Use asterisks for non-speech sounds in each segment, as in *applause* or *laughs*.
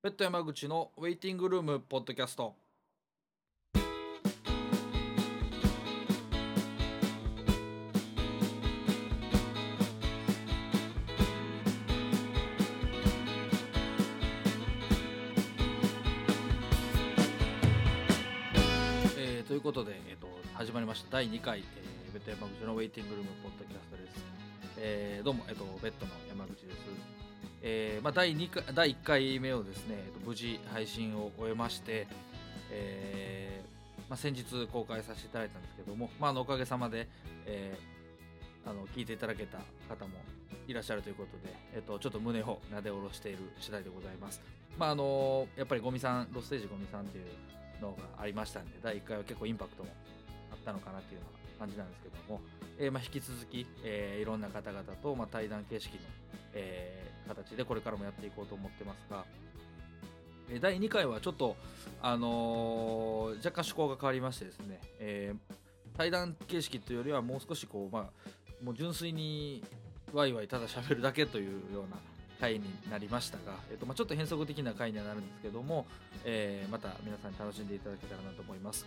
ペット山口のウェイティングルームポッドキャスト。えーということで、えー、と始まりました。第2回、えー、ベッド山口のウェイティングルームポッドキャストです、えーどうも、えー、とベッドの山口です。えーまあ、第2回第1回目をですね、無事配信を終えまして、えーまあ、先日公開させていただいたんですけども、まあ、あのおかげさまで、えーあの聞いていただけた方もいらっしゃるということで、えっとちょっと胸をなで下ろしている次第でございます。まああのやっぱりゴミさんロステージゴミさんっていうのがありましたんで第1回は結構インパクトもあったのかなっていうような感じなんですけども、えーまあ、引き続き、えーいろんな方々と、まあ、対談形式の、えー形でこれからもやっていこうと思ってますが、え第2回はちょっと、あのー若干趣向が変わりましてですね、えー対談形式というよりはもう少しこう、まあ、もう純粋にワイワイただ喋るだけというような回になりましたが、えっとまあ、ちょっと変則的な回にはなるんですけども、えーまた皆さんに楽しんでいただけたらなと思います。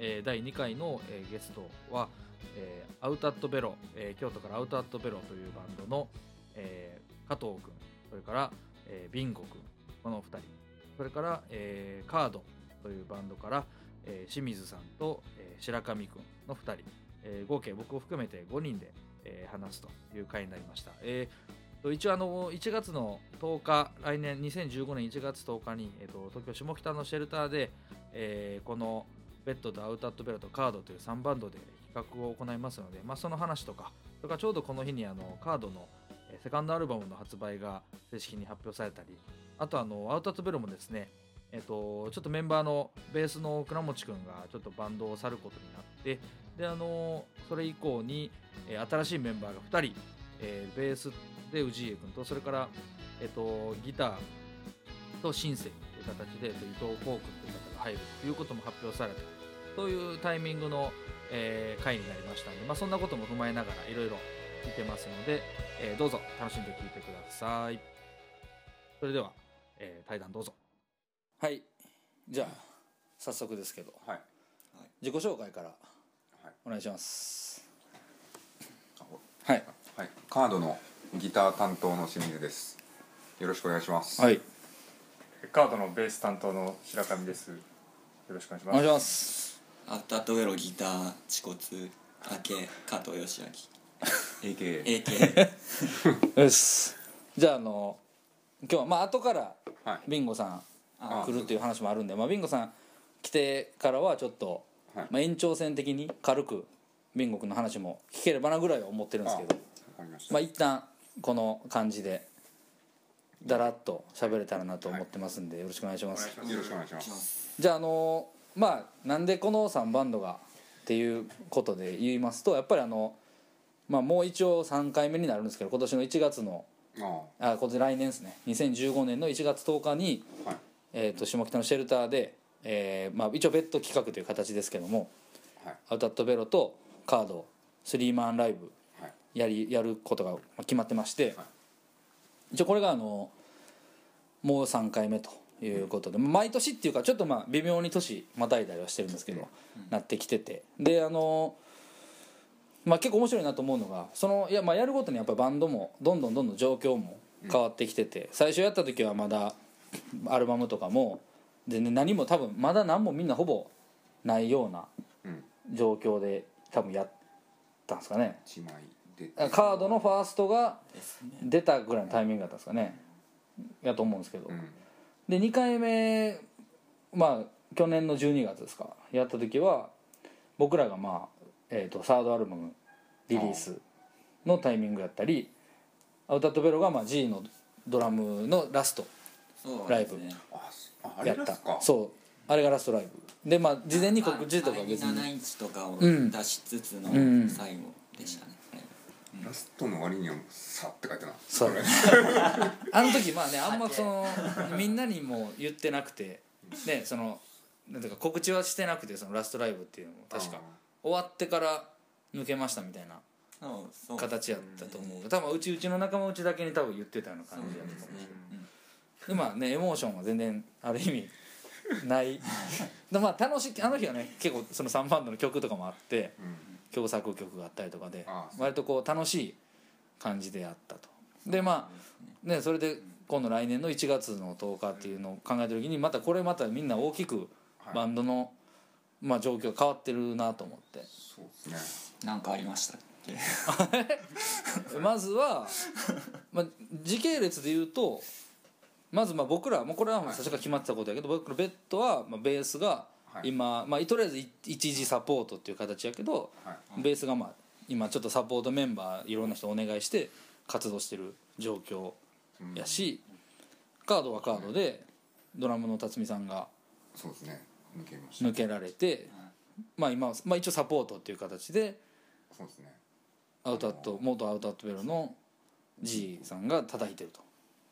えー第2回の、えーゲストは、えーアウタットベロ、えー京都からアウタットベロというバンドの、えー加藤君それから、えービンゴ君この2人それから、えーカードというバンドから、えー清水さんと、えー白上君の2人、えー合計僕を含めて5人で、えー話すという回になりました。えー一応あの1月の10日来年2015年1月10日に、えー、と東京下北のシェルターで、えーこのベッドとアウタットベロとカードという3バンドで企画を行いますので、まあ、その話とかそれからちょうどこの日にあのカードのセカンドアルバムの発売が正式に発表されたりあとあのアウタットベロもですねえっとちょっとメンバーのベースの倉持君がちょっとバンドを去ることになってであのそれ以降に、え新しいメンバーが2人、えーベースで氏家君とそれから、えっとギターとシンセという形でえっと伊藤光君という方が入るということも発表されたそういうタイミングの、えー回になりましたので、まあ、そんなことも踏まえながらいろいろ聞いてますので、えーどうぞ楽しんで聞いてくださいそれでは、えー対談どうぞはいじゃあ早速ですけどはい。自己紹介からはいお願いしますはいはい。カードのギター担当の清水です。よろしくお願いします。はいカードのベース担当の白上です。よろしくお願いします。お願いしますアウタートウェロギター恥骨明け加藤義明 AKA。AK *laughs* よしじゃああの今日はまあ後からはい。ビンゴさんあ来るっていう話もあるんで、まあ、ビンゴさん来てからはちょっと、はいまあ、延長戦的に軽くビンゴ君の話も聞ければなぐらいは思ってるんですけどわかりました。まあ一旦この感じでだらっと喋れたらなと思ってますんでよろしくお願いします、よろしくお願いします。じゃああのまあなんでこの3バンドがっていうことで言いますとやっぱりあのまあもう一応3回目になるんですけど今年の1月のああ今年来年ですね2015年の1月10日に、あ。はい。えー、と下北のシェルターで、えーまあ、一応別途企画という形ですけどもはい。アウタットベロとカードスリーマンライブはい。やりやることが決まってまして、はい一応これがあのもう3回目ということで、毎年っていうかちょっとまあ微妙に年またいだりはしてるんですけど、なってきてて。であのまあ結構面白いなと思うのがそのいやまあやるごとにやっぱバンドもどんどんどんどん状況も変わってきてて、最初やった時はまだアルバムとかもで、ね、何も多分まだ何もみんなほぼないようなうん。状況で多分やったんですかね。一枚。で。カードのファーストが出たぐらいのタイミングだったんですかね。やと思うんですけど、うん。で2回目まあ去年の12月ですか。やった時は僕らがまあ、えー、とサードアルバムリリースのタイミングやったりアウタットベロがまあ G のドラムのラストライブ。やった。そう。あれがラストライブ。でまあ事前に告知とかまあ別にあれに7インチとかをうん出しつつのうん最後でしたね、はいラストの割にはさって書いてな。そう。れ *laughs* あの時まあね *laughs* あんまそのみんなにも言ってなくて。でそのなんていうか告知はしてなくてそのラストライブっていうのも。確か。終わってから抜けましたみたいな。形やったと思う。多分うちうちの仲間内だけに多分言ってたような感じやと思うそうですね、でまあねエモーションは全然ある意味ない。*laughs* でまあ楽しいあの日はね結構その3バンドの曲とかもあって。うん共作曲があったりとかで割とこう楽しい感じでやったと。でまあね。それで今度来年の1月の10日っていうのを考えた時にまたこれまたみんな大きくはい。バンドのまあ状況が変わってるなと思って。そうですね。なんかありました *laughs* まずは、まあ、時系列で言うとまずまあ僕らもうこれはもう最初から決まってたことやけど僕らベッドはまあベースがはい。今、まあ、とりあえずい一時サポートっていう形やけどはい。ベースがまあ今ちょっとサポートメンバーいろんな人お願いして活動してる状況うん。やし、カードはカードでドラムの辰巳さんがそうですね。抜けました。抜けられて、まあ、今、まあ、一応サポートっていう形でそうですね。アウトアット元アウトアットベロの G さんが叩いてる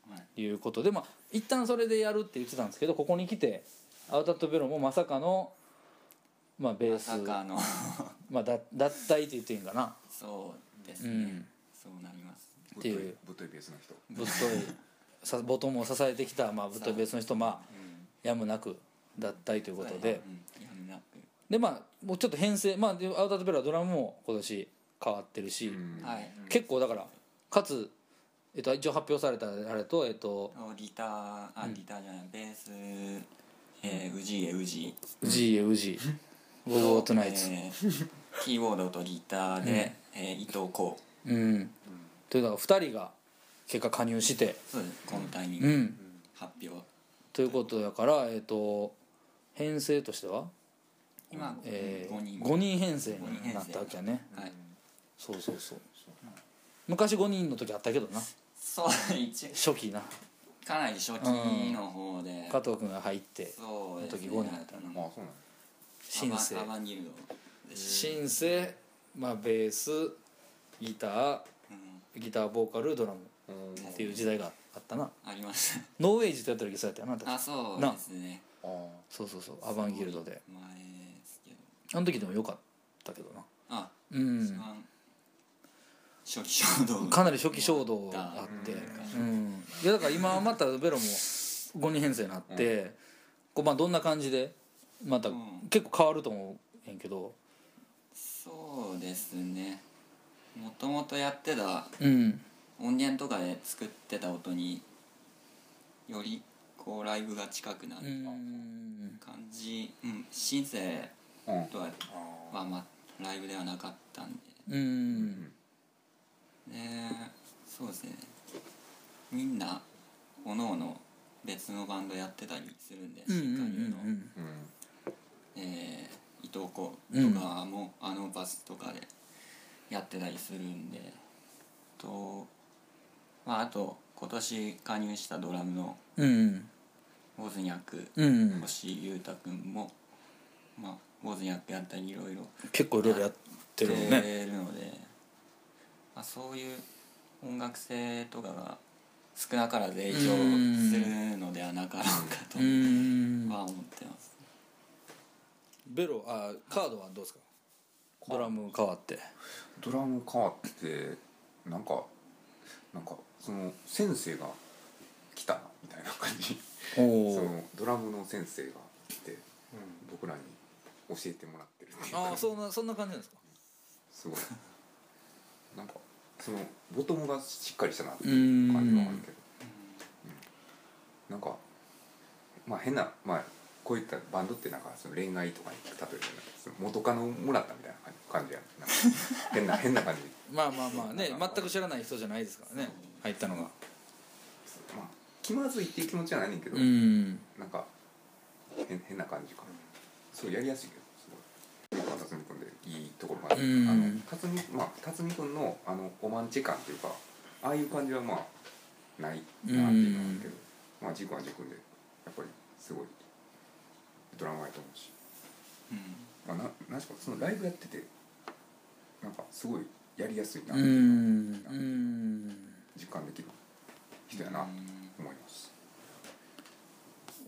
はということでまあ一旦それでやるって言ってたんですけどここに来てアウトアットベロもまさかの、まあ、ベーまスさかの。*laughs* まあ、だ脱退って言っていいんかな。そうですね、うん。そうなります。っていう。ぶっといベースの人。ぶっといさボトムを支えてきた、まあ、ぶっといベースの人まあやむなく脱退ということで。うんやむなく。でまあもうちょっと編成まあでアウトアットベロはドラムも今年変わってるし、結構だからかつ、えっと、一応発表されたあれとえっとギターあギターじゃないベースえー、ウジエウジ「宇治へ宇治」「ゴーゴートナイツ」えーキーボードとギターで、えー伊藤光。うん。というのは2人が結果加入して。そうです。このタイミングうん。発表。ということだからえっと編成としては、今、えー、5人。5人編成になったわけやね。はい。そうそうそう。昔5人の時あったけどな。そう初期なかなり初期の方で、加藤君が入ってそうですね。その時5人やったなああそうなんシンセ。アバアバンギルド。ですシンセ、まあ、ベースギターうん。ギターボーカルドラムうん。っていう時代があったな。ありました。ノーウェイジとやった時そうやったよな確か。あそうですね。あそうそうそう。アバンギルドで。前ですけど。あの時でもよかったけどな。あうん。一番初期衝動かなり初期衝動があって。うん。いやだから今またベロも5人編成になってこうまあどんな感じでまたうん。結構変わると思うへんけど。そうですね。もともとやってたうん。音源とかで作ってた音によりこうライブが近くなるうん。感じ。うん。シンセうん。とははまあライブではなかったんで。うん。でそうですね。みんなおのおの別のバンドやってたりするんで新加入の、えー伊藤子うんとかも、あのバスとかでやってたりするんで。と、まあ、あと今年加入したドラムのうんウォズニャク星優太君も、まあ、ウォズニャクやったりいろいろ結構いろいろやってるので、まあ、そういう音楽性とかが少なからず影響するのではなかろうかとうん。は思ってます。ベロあカードはどうですか？ドラム変わって。ドラム変わってなんかなんかその先生が来たなみたいな感じ。おそのドラムの先生が来て僕らに教えてもらってるっていう。かああそんなそんな感じなんですか？すごい。なんかそのボトムがしっかりしたなってういう感じはあるんけど、うん。なんかまあ変なまあこういったバンドってなんかその恋愛とかに例えるとその元カノもらったみたいな感じやなんか変な変な感じ。*laughs* まあまあまあね全く知らない人じゃないですからね入ったのが。まあ気まずいっていう気持ちはないねんけど、うん。なんか変変な感じか。すごいやりやすいけどすごい辰巳君でいいところがある、うん。あの辰巳まあ辰巳君のあのおまんち感っていうかああいう感じはまあないなっていうのはあるけど、まあ軸は軸でやっぱりすごいドラマやと思うし、まあ、ななんしかそのライブやっててなんかすごいやりやすいなうっていうのがん。うん。実感できる人やなと思います、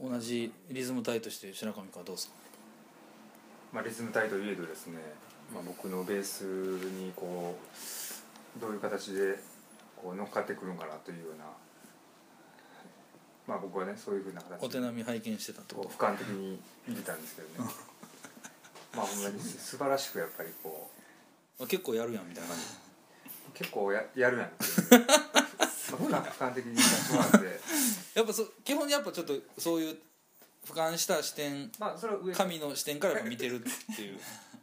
同じリズム隊として白上君はどうですか？まあ、リズム隊といえどですね、まあ、僕のベースにこうどういう形でこう乗っかってくるんかなというような、まあ僕はねそういうふうな形お手並み拝見してたと？う俯瞰的に見てたんですけどね。*laughs* まあほんまに素晴らしくやっぱりこう。あ結構やるやんみたいな感じ。結構ややるやんっていう。*laughs* すごい俯瞰的に見させてもらってやっぱそ基本やっぱちょっとそういう俯瞰した視点まあそれは上神の視点から見てるっていう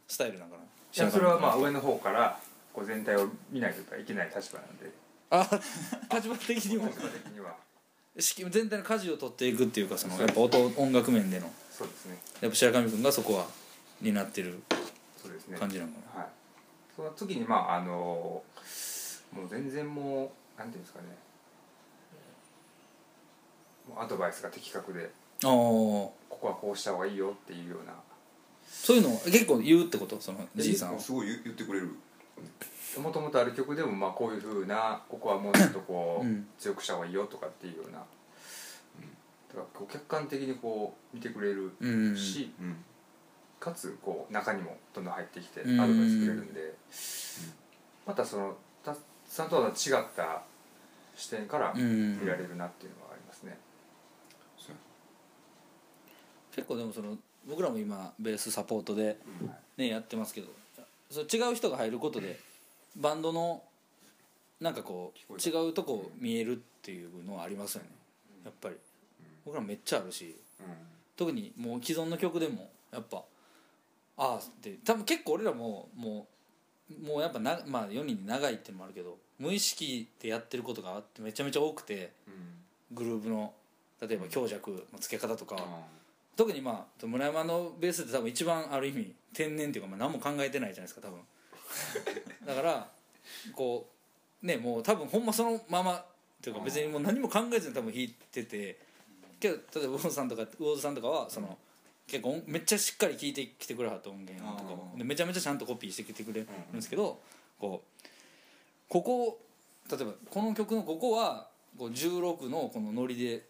スタイルなんかないやそれはまあ上の方からこう全体を見ないといけない立場なんで。あ立場的にも。立場的には。式全体の舵を取っていくっていうかそのやっぱ音音楽面での。そうですね。やっぱ白神君がそこは担ってるそうですね。感じなのかな。はい。その時にまああのもう全然もうなんていうんですかね。もうアドバイスが的確でああここはこうした方がいいよっていうようなそういうのを結構言うってこと？そのじいさんは。すごい言言ってくれるもともとある曲でもまあこういうふうなここはもうちょっとこう、うん。強くした方がいいよとかっていうような、うん、だから客観的にこう見てくれるうんし、うん。かつこう中にもどんどん入ってきてアうん。ドバイスくれるんで、またそのたさんとは違った視点からうん。見られるなっていうのはありますね。結構でもその僕らも今ベースサポートでねやってますけどそう違う人が入ることでバンドのなんかこう違うとこ見えるっていうのはありますよね。やっぱり。僕らめっちゃあるしうん。特にもう既存の曲でもやっぱああって多分結構俺らももうもうやっぱな、まあ、4人で長いっていうのもあるけど無意識でやってることがあってめちゃめちゃ多くてうん。グルーヴの例えば強弱の付け方とか、あ特にまあ村山のベースって多分一番ある意味天然っていうか、まあ、何も考えてないじゃないですか多分。*laughs* だからこうねもう多分ほんまそのままっていうか別にもう何も考えずに多分弾いててけど例えば魚津さんとか魚津さんとかはその結構めっちゃしっかり聴いてきてくれはった音源とかでめちゃめちゃちゃんとコピーしてきてくれるんですけどこうここ例えばこの曲のここはこう16のこのノリで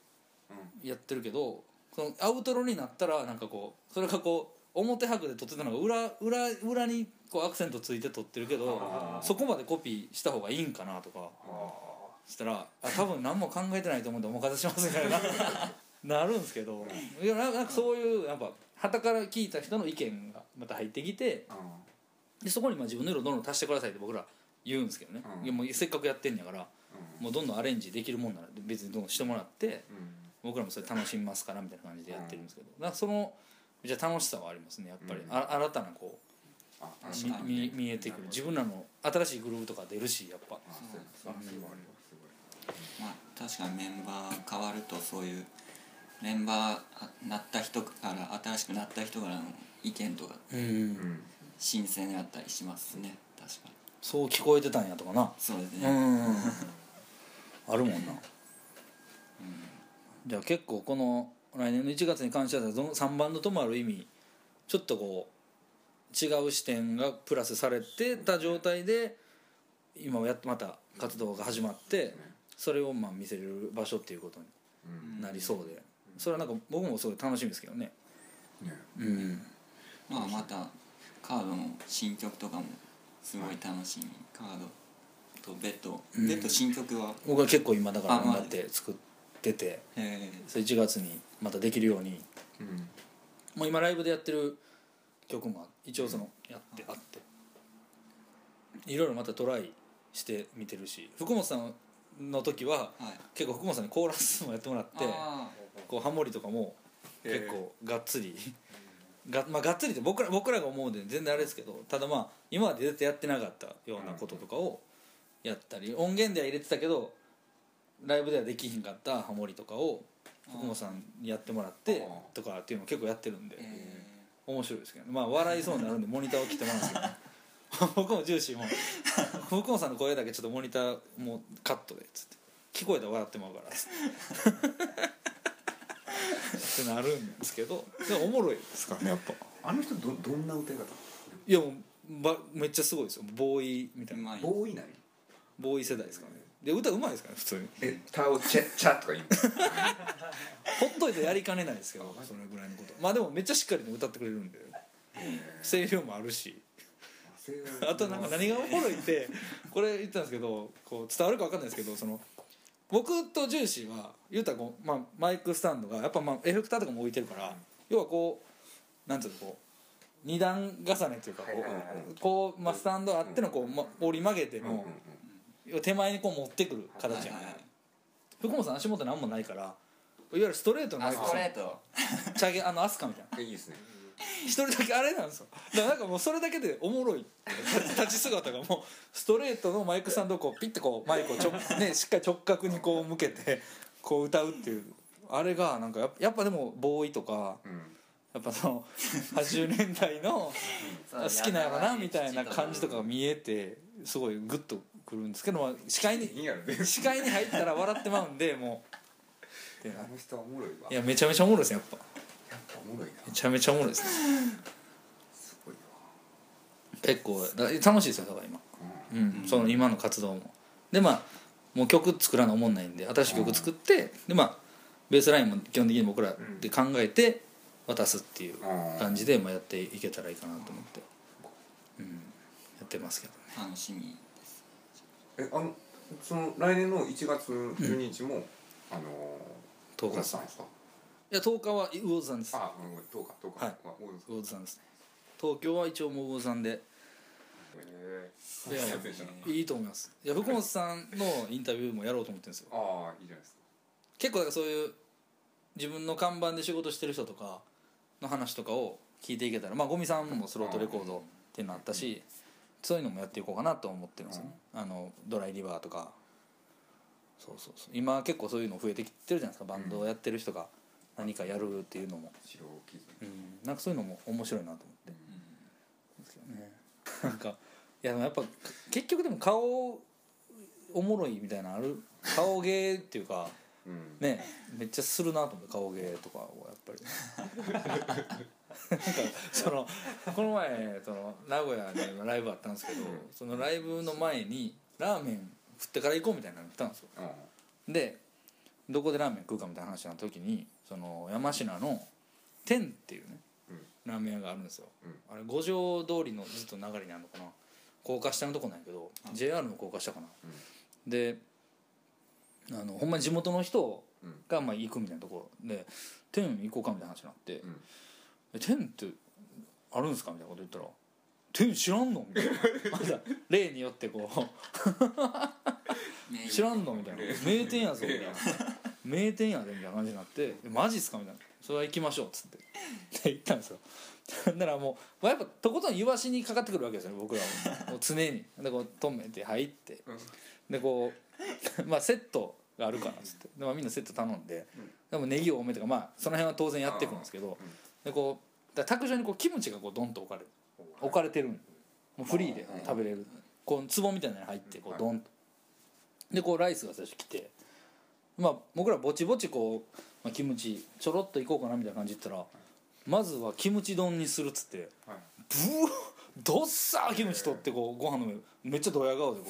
やってるけどそのアウトロになったらなんかこうそれがこう表拍で撮ってたのが裏裏裏にこうアクセントついて撮ってるけどそこまでコピーした方がいいんかなとかしたらあ多分何も考えてないと思うんでお任せしますみたいな。*laughs* なるんですけどいやななんかそういうやっぱ旗から聞いた人の意見がまた入ってきてでそこにまあ自分の色どんどん足してくださいって僕ら言うんですけどね、うん。いやもうせっかくやってんやからもうどんどんアレンジできるもんなら別にどんどんしてもらって僕らもそれ楽しみますからみたいな感じでやってるんですけど、なんかそのじゃあ楽しさはありますねやっぱり、うん。あ新たなこうああみ確かに見見えてくる。自分らの新しいグルーヴとか出るしやっぱ。あそうそうそうすごいすごいまあ確かにメンバー変わるとそういうメンバーなった人から新しくなった人からの意見とかうん、うん新鮮やったりしますね。確かに。そう聞こえてたんやとかな。そうですね、うん。あるもんな、じゃあ結構この来年の1月に関してはその3バンドともある意味ちょっとこう違う視点がプラスされてた状態で今やっとまた活動が始まってそれをまあ見せれる場所っていうことうん。になりそうで。それはなんか僕もすごい楽しみですけどね。ね。うん。まあまたカードの新曲とかもすごい楽しみ。カードとベッド、うん。ベッド新曲は？僕は結構今だから頑張って作っててえそれ1月にまたできるように。うん。もう今ライブでやってる曲も一応そのやってあって。いろいろまたトライしてみてるし福本さんの時はー、はい。結構福本さんにコーラスもやってもらってあこうハモリとかも結構がっつり、*laughs* がまあ、がっつりって僕ら僕らが思うんで全然あれですけどただまあ今まで絶対やってなかったようなこととかをやったり音源では入れてたけどライブではできひんかったハモリとかを福本さんにやってもらってあとかっていうのを結構やってるんで。面白いですけどね。まあ笑いそうになるんでモニターを切ってもらうんですけどね。*laughs* 僕も重視も福本さんの声だけちょっとモニターもうカットでっつって。聞こえたら笑ってまうからっつって。*laughs* ってなるんですけどでもおもろいですからねやっぱ。あの人どどんな歌い方？いやもうばめっちゃすごいですよ。ボーイみたいな。ボーイなりボーイ世代ですからねで歌うまいですからね普通に。えタオチェチャとか言う *laughs* ほっといてやりかねないですけどそれぐらいのこと。まあでもめっちゃしっかりね歌ってくれるんで。声量もあるし。*laughs* あとなんか何がおもろいって *laughs* これ言ったんですけどこう伝わるか分かんないですけどその僕とジューシーは言うたらこう、まあ、マイクスタンドがやっぱまあエフェクターとかも置いてるから、要はこうなんていうのこう二段重ねというかこう,、こうまあ、スタンドあってのこう、ま、折り曲げての手前にこう持ってくる形やん、はいはい。はい福本さん足元なんもないからいわゆるストレートのマあストレート。チャゲあのアスカみたいな。えいいですね。一人だけあれなんですよ。だからなんかもうそれだけでおもろい立ち姿がもうストレートのマイクスタンドをこうピッてこうマイクをちょ、ね、しっかり直角にこう向けてこう歌うっていう。あれがなんかやっぱでもボーイとかうんやっぱその80年代の好きなやろなみたいな感じとかが見えてすごいグッとくるんですけど、まあ、視界いいにやろね。視界に入ったら笑ってまうんでもう。あの人はおもろいわ。いやめちゃめちゃおもろいですねやっぱ。やっぱおもろいな。めちゃめちゃおもろいですね。すごいわ。結構だ楽しいですよだから今。うん、その今の活動も。でまあもう曲作らなおもんないんで新しい曲作って、でまあベースラインも基本的に僕らで考えて渡すっていううん。感じで、まあ、やっていけたらいいかなと思って、うん、やってますけどね。楽しみえあのその来年の1月12日も、あのー、10日。さんですか？いや10日は魚津さんです。あうん10日10日。はい。魚津さん。です。ね東京は一応もう魚津さんで。へいやいいいと思います。いや福本さんのインタビューもやろうと思ってるんですよ。ああいいじゃないですか。結構だからそういう自分の看板で仕事してる人とかの話とかを聞いていけたらまあゴミさんもスロートレコードっていうのあったしそういうのもやっていこうかなと思ってるんですよね、あのドライリバーとか。そうそうそう。今結構そういうの増えてきてるじゃないですか。バンドをやってる人が何かやるっていうのも、うん、なんかそういうのも面白いなと思って、ですけどね。*laughs* なんかいやでもやっぱ結局でも顔おもろいみたいなのある？顔芸っていうかうん。ねめっちゃするなと思って顔芸とかをやっぱり *laughs* なんかそのこの前その名古屋でライブあったんですけどそのライブの前にラーメン食ってから行こうみたいなの言ったんですよ。うん。でどこでラーメン食うかみたいな話になった時にその山科の天っていうねうん。ラーメン屋があるんですよ、うん。あれ五条通りのずっと流れにあるのかな。高架下のとこなんやけど JR の高架下かな、であのほんまに地元の人うん。がまあ行くみたいなところで「天行こうか」みたいな話になってうん「え天ってあるんですか?」みたいなこと言ったら「天知らんの?」みたいな。まだ例によってこう。ね *laughs*「知らんの?」みたいな「名店やぞ」みたいな「名店やで」みたいな感じになって「えマジっすか?」みたいな「それは行きましょう」っつって。って言ったんですよ。*laughs* だからもう、まあ、やっぱとことんイワシにかかってくるわけですよね僕らはもう常に。でこう止めて入って。でこうまあセットがあるからっつって。で、まあ、みんなセット頼んで、でもネギ多めとかまあその辺は当然やっていくんですけど、でこうだ卓上にこうキムチがこうドンと置かれる置かれてるんもうフリーで食べれる。こう壺みたいなのに入ってこうドンと。でこうライスが最初来てまあ僕らぼちぼちこう、まあ、キムチちょろっといこうかなみたいな感じで言ったらまずはキムチ丼にするっつってはい。ブワどっさーキムチ取ってこうご飯の上めっちゃドヤ顔でこ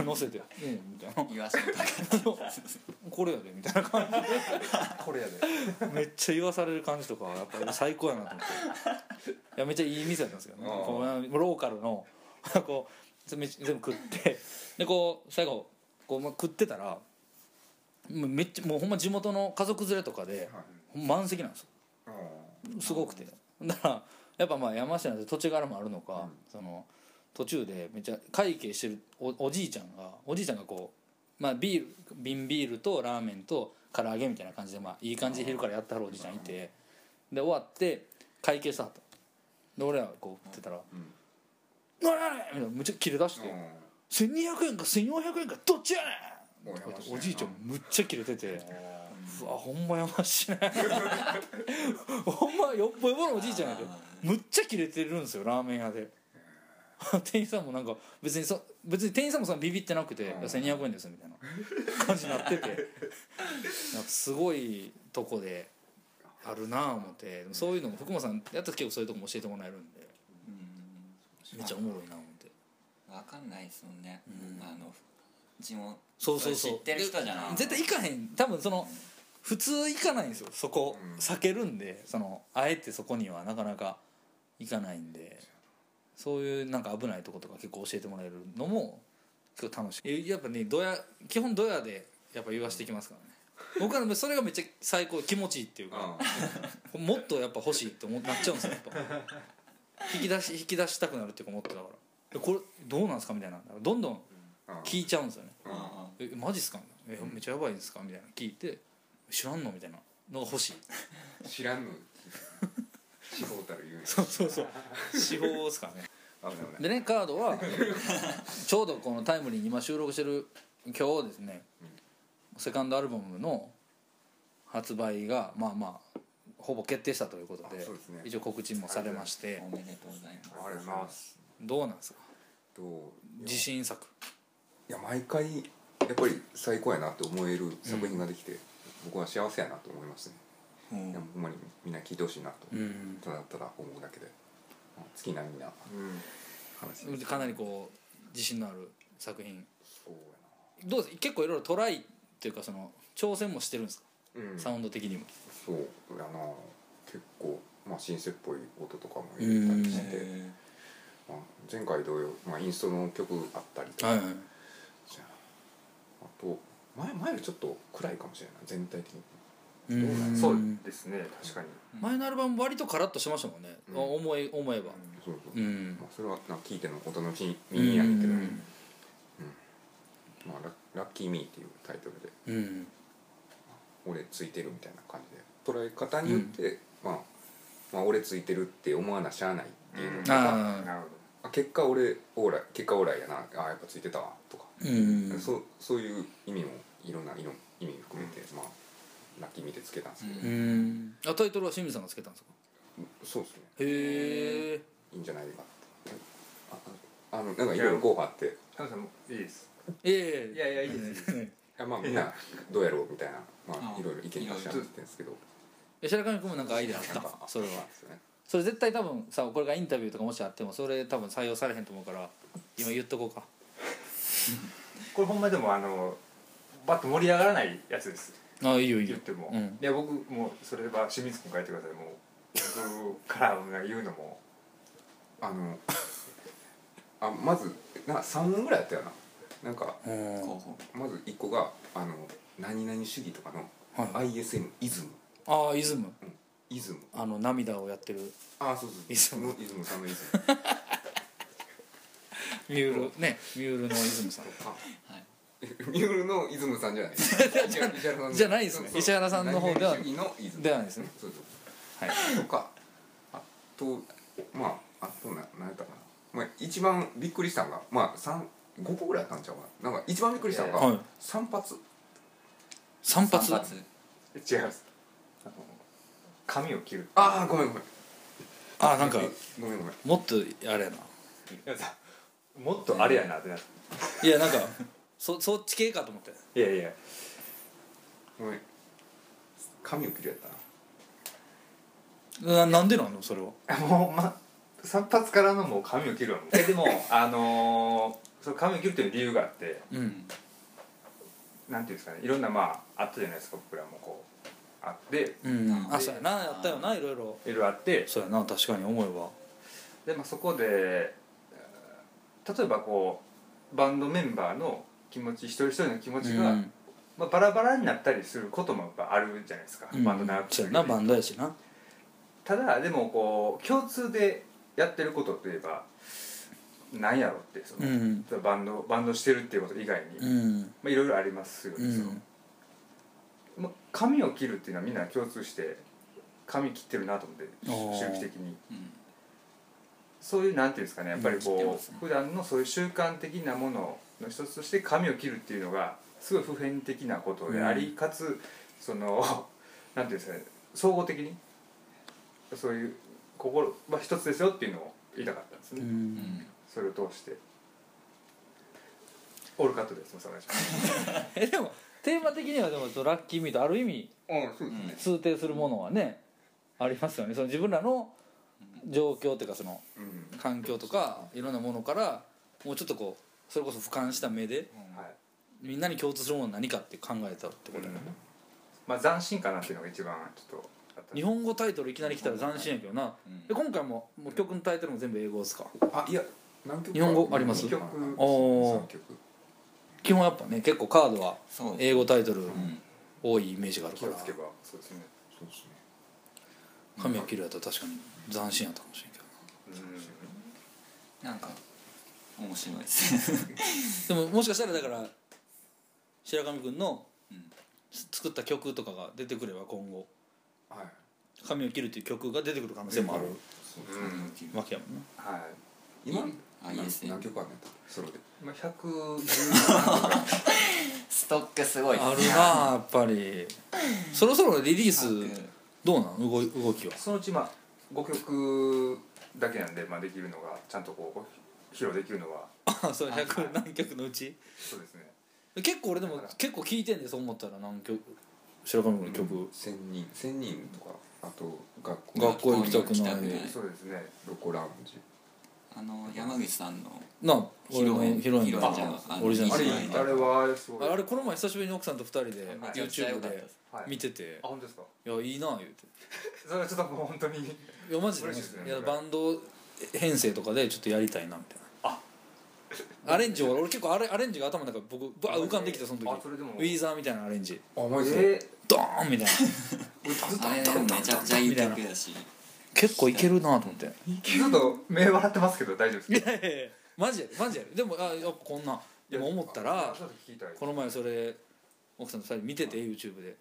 う *laughs* 乗せて「うん」みたいな。言わせて「これやで」みたいな感じこれやで。でめっちゃ言わされる感じとかはやっぱり最高やなと思って。いやめっちゃいい店だったんですけどね。こうローカルの *laughs* こう全部食って。でこう最後こう、まあ、食ってたらめっちゃもうほんま地元の家族連れとかではい。満席なんですよ。あすごくて。だからやっぱまあ山下なんで土地柄もあるのか、その途中でめっちゃ会計してるおおじいちゃんがおじいちゃんがこう、まあ、ビール瓶ビールとラーメンと唐揚げみたいな感じで、まあ、いい感じで昼からやってはるおじいちゃんいてで終わって会計したはったで俺らこう食ってたらうん「何？やねん!」みたいなむっちゃ切れ出してうん「1200円か1400円かどっちやねん!」おじいちゃんむっちゃ切れててうわほんまやましいね。*laughs* ほんまよっぽどのおじいちゃんやで。むっちゃキレてるんですよラーメン屋で *laughs* 店員さんもなんか別にそ別に店員さんもビビってなくて「いや1200円です」みたいな。*laughs* 感じになってて。なんかすごいとこであるなあ思って。でもそういうのも福間さんやったら結構そういうとこも教えてもらえるんで。めっちゃおもろいな思って。わかんないですもんね、うん。あの地元そうそうそう。知ってる人じゃない。で絶対行かへん。多分その普通行かないんですよ。そこうん。避けるんで。そのあえてそこにはなかなか行かないんでそういうなんか危ないとことか結構教えてもらえるのも結構楽しい。えやっぱねドヤ基本ドヤでやっぱ言わしてきますからね。僕はそれがめっちゃ最高気持ちいいっていうかあ *laughs* もっとやっぱ欲しいって思なっちゃうんですよやっぱ。引き出し引き出したくなるっていうか思ってたから。でこれどうなんですかみたいな。どんどんあ聞いちゃうんですよね。あ「えマジっすか?」みたいな。え「めっちゃやばいんですか?」みたいな聞いて「知らんの?」みたいなのが欲しい。知らんの地方たる言うねそうそうそう。司法ですからねでねカードはちょうどこのタイムリーに今収録してる今日ですね、セカンドアルバムの発売がまあまあほぼ決定したということであそうですね。一応告知もされまして。おめでとうございます。ありがとうございます。どうなんですか？どう自信作。いや毎回やっぱり最高やなって思える作品ができて、僕は幸せやなと思いますね、うん。いやほんまにみんな聴いてほしいなと、うん。ただただ思うだけで。まあ月並みなうん。かなりこう自信のある作品。そうどうです？結構いろいろトライっていうかそや挑戦もしてるんですか、やなうん。サウンド的にも。そうやな。結構まあシンセっぽい音とかも入れたりして、へまあ、前回同様、まあ、インストの曲あったりとか、はいはい。あと前前よりちょっと暗いかもしれない。全体的にうん。そうですね確かに。前のアルバム割とカラッとしてましたもんね、うん。思い思えば。そうそう、うん。まあ、それはなんか聞いてのお楽しみやねんけど、うん。まあ、ララッキーミーっていうタイトルで。うん「俺ついてる」みたいな感じで。捉え方によって、まあ、まあ俺ついてるって思わなしゃあないっていうのとか、あなるほあ結果俺オーライ結果オーライやな。あやっぱついてたわ。とか、うん。そうそういう意味もいろんな色意味含めて、まあラッキーミーでつけたんですけど、うん。あタイトルは清水さんがつけたんですか？そうですね。へえいいんじゃないかって。あのなんかいろいろ候補あって。田中さんもいいです。ええいやいや。いいですいいです。やまあみんなどうやろうみたいな、まあ、あいろいろ意見出し合ってるんですけど。白神君もなんかアイデアあった？それは。それ絶対多分さこれがインタビューとかもしあってもそれ多分採用されへんと思うから今言っとこうか。*laughs* これほんまでもあのバッと盛り上がらないやつですあいいよいいよ。言っても、うん。いや僕もうそれは清水君書いてくださいもう。僕から言うのもあの *laughs* あまずなんか3問ぐらいやったよな。なんかまず1個があの何々主義とかのはい。ISM イズム。ああイズム。イズム。あの涙をやってる。あそうそうイズム。のイズムさんのイズム。*laughs* ミュールねミュールのイズムさん。*laughs* あはいミュールのイズムさんじゃない。*laughs* じゃないですね。石原さんの方ではではないですね。そうそう。はい。とかあとまああとな何やったかな、まあ、一番びっくりしたのがまあ三5個ぐらいあったんちゃうかな。なんか一番びっくりしたのが、はい。散髪。散髪？違います。髪を切る。ああごめんごめん。あなんかごめんごめん。もっとあれやな。いやさもっとあれやなってなっていやなんかそそっち系かと思って。いやいや。ごめん髪を切るやったな。ななんでなのそれは？もうま散髪からのもう髪を切るわもうえでも *laughs* あのー、その髪を切るっていう理由があって。うん。なんていうんですかね。いろんなまああったじゃないですか。僕らもこう。あって。うん。あそうやな。やったよないろいろ。いろいろあって。そうやな。確かに思えばで、まあ、そこでえー例えばこうバンドメンバーの気持ち一人一人の気持ちが、うん。まあ、バラバラになったりすることもやっぱあるじゃないですか、バンド長くそうやなバンドやしな。ただでもこう共通でやってることといえばなんやろってその、うん。バンドバンドしてるっていうこと以外に、うまんあ、いろいろありますよね、まあ、髪を切るっていうのはみんな共通して髪切ってるなと思っておー。周期的に。うん。そういうなんていうんですかねやっぱりうん。切ってこますね。う、普段のそういう習慣的なものの一つとして髪を切るっていうのがすごい普遍的なことであり、うん。かつその *laughs* なんていうんですかね総合的にそういう心は一つですよっていうのを言いたかったんですね、うん。うんそれを通して。オールカットですお願いします。*laughs* えでもテーマ的にはでもラッキーミーとある意味あそうですね、通底するものはねありますよね。その自分らの状況っていうかそのうん。環境とかいろんなものからもうちょっとこうそれこそ俯瞰した目ではい。みんなに共通するものは何かって考えたってことだよね、まあ斬新かなっていうのが一番ちょっと日本語タイトルいきなり来たら斬新やけどな、うん。で今回ももう曲のタイトルも全部英語ですか？あいや何曲か。日本語？あります？二曲お基本やっぱね結構カードは英語タイトルうん。多いイメージがあるから。気をつけばそうですね。そうですね。髪を切るやったら確かに斬新やったかもしれんけど。うん。なんか面白いです。*laughs* でももしかしたらだから白上君のうん作った曲とかが出てくれば今後。はい「髪を切る」っていう曲が出てくる可能性もある。そううんわけやも。んなはい。今？あいいですね。何曲あんねん？ソロで。まあ110ストックすごい。あるなやっぱり。そろそろリリースどうなん？動い動きは。そのうちまあ5曲だけなんで、まあ、できるのがちゃんとこう披露できるのは。あそう100何曲のうち？そうですね。結構俺でも結構聴いてんでそう思ったら。何曲白上君の曲、千人千人とかあと学校学校行きたくないそうですね。ロコラウンジ。あの山口さんのなあ俺のヒロインヒロインヒロインがじゃんあのオリジナあれはすごいあれこの前久しぶりに奥さんと二人で YouTube で見てて。あ本当ですか「いやいいな」言うて。それはちょっともう本当にいやマジでいですねいやバンド編成とかでちょっとやりたいなみたいな *laughs* アレンジを俺結構アレアレンジが頭の中僕バー浮かんできたその時。あそれでも。ウィーザーみたいなアレンジ。あマジでえドーンみたいな。あれでもめちゃくちゃいい曲だし。結構いけるなと思って。ー、ちょっと目笑ってますけど大丈夫ですか？いやいやいやマジやでマジやで。でもあやっぱこんな。でも思ったらちょっと聞きたいこの前それ奥さんと二人見てて YouTube で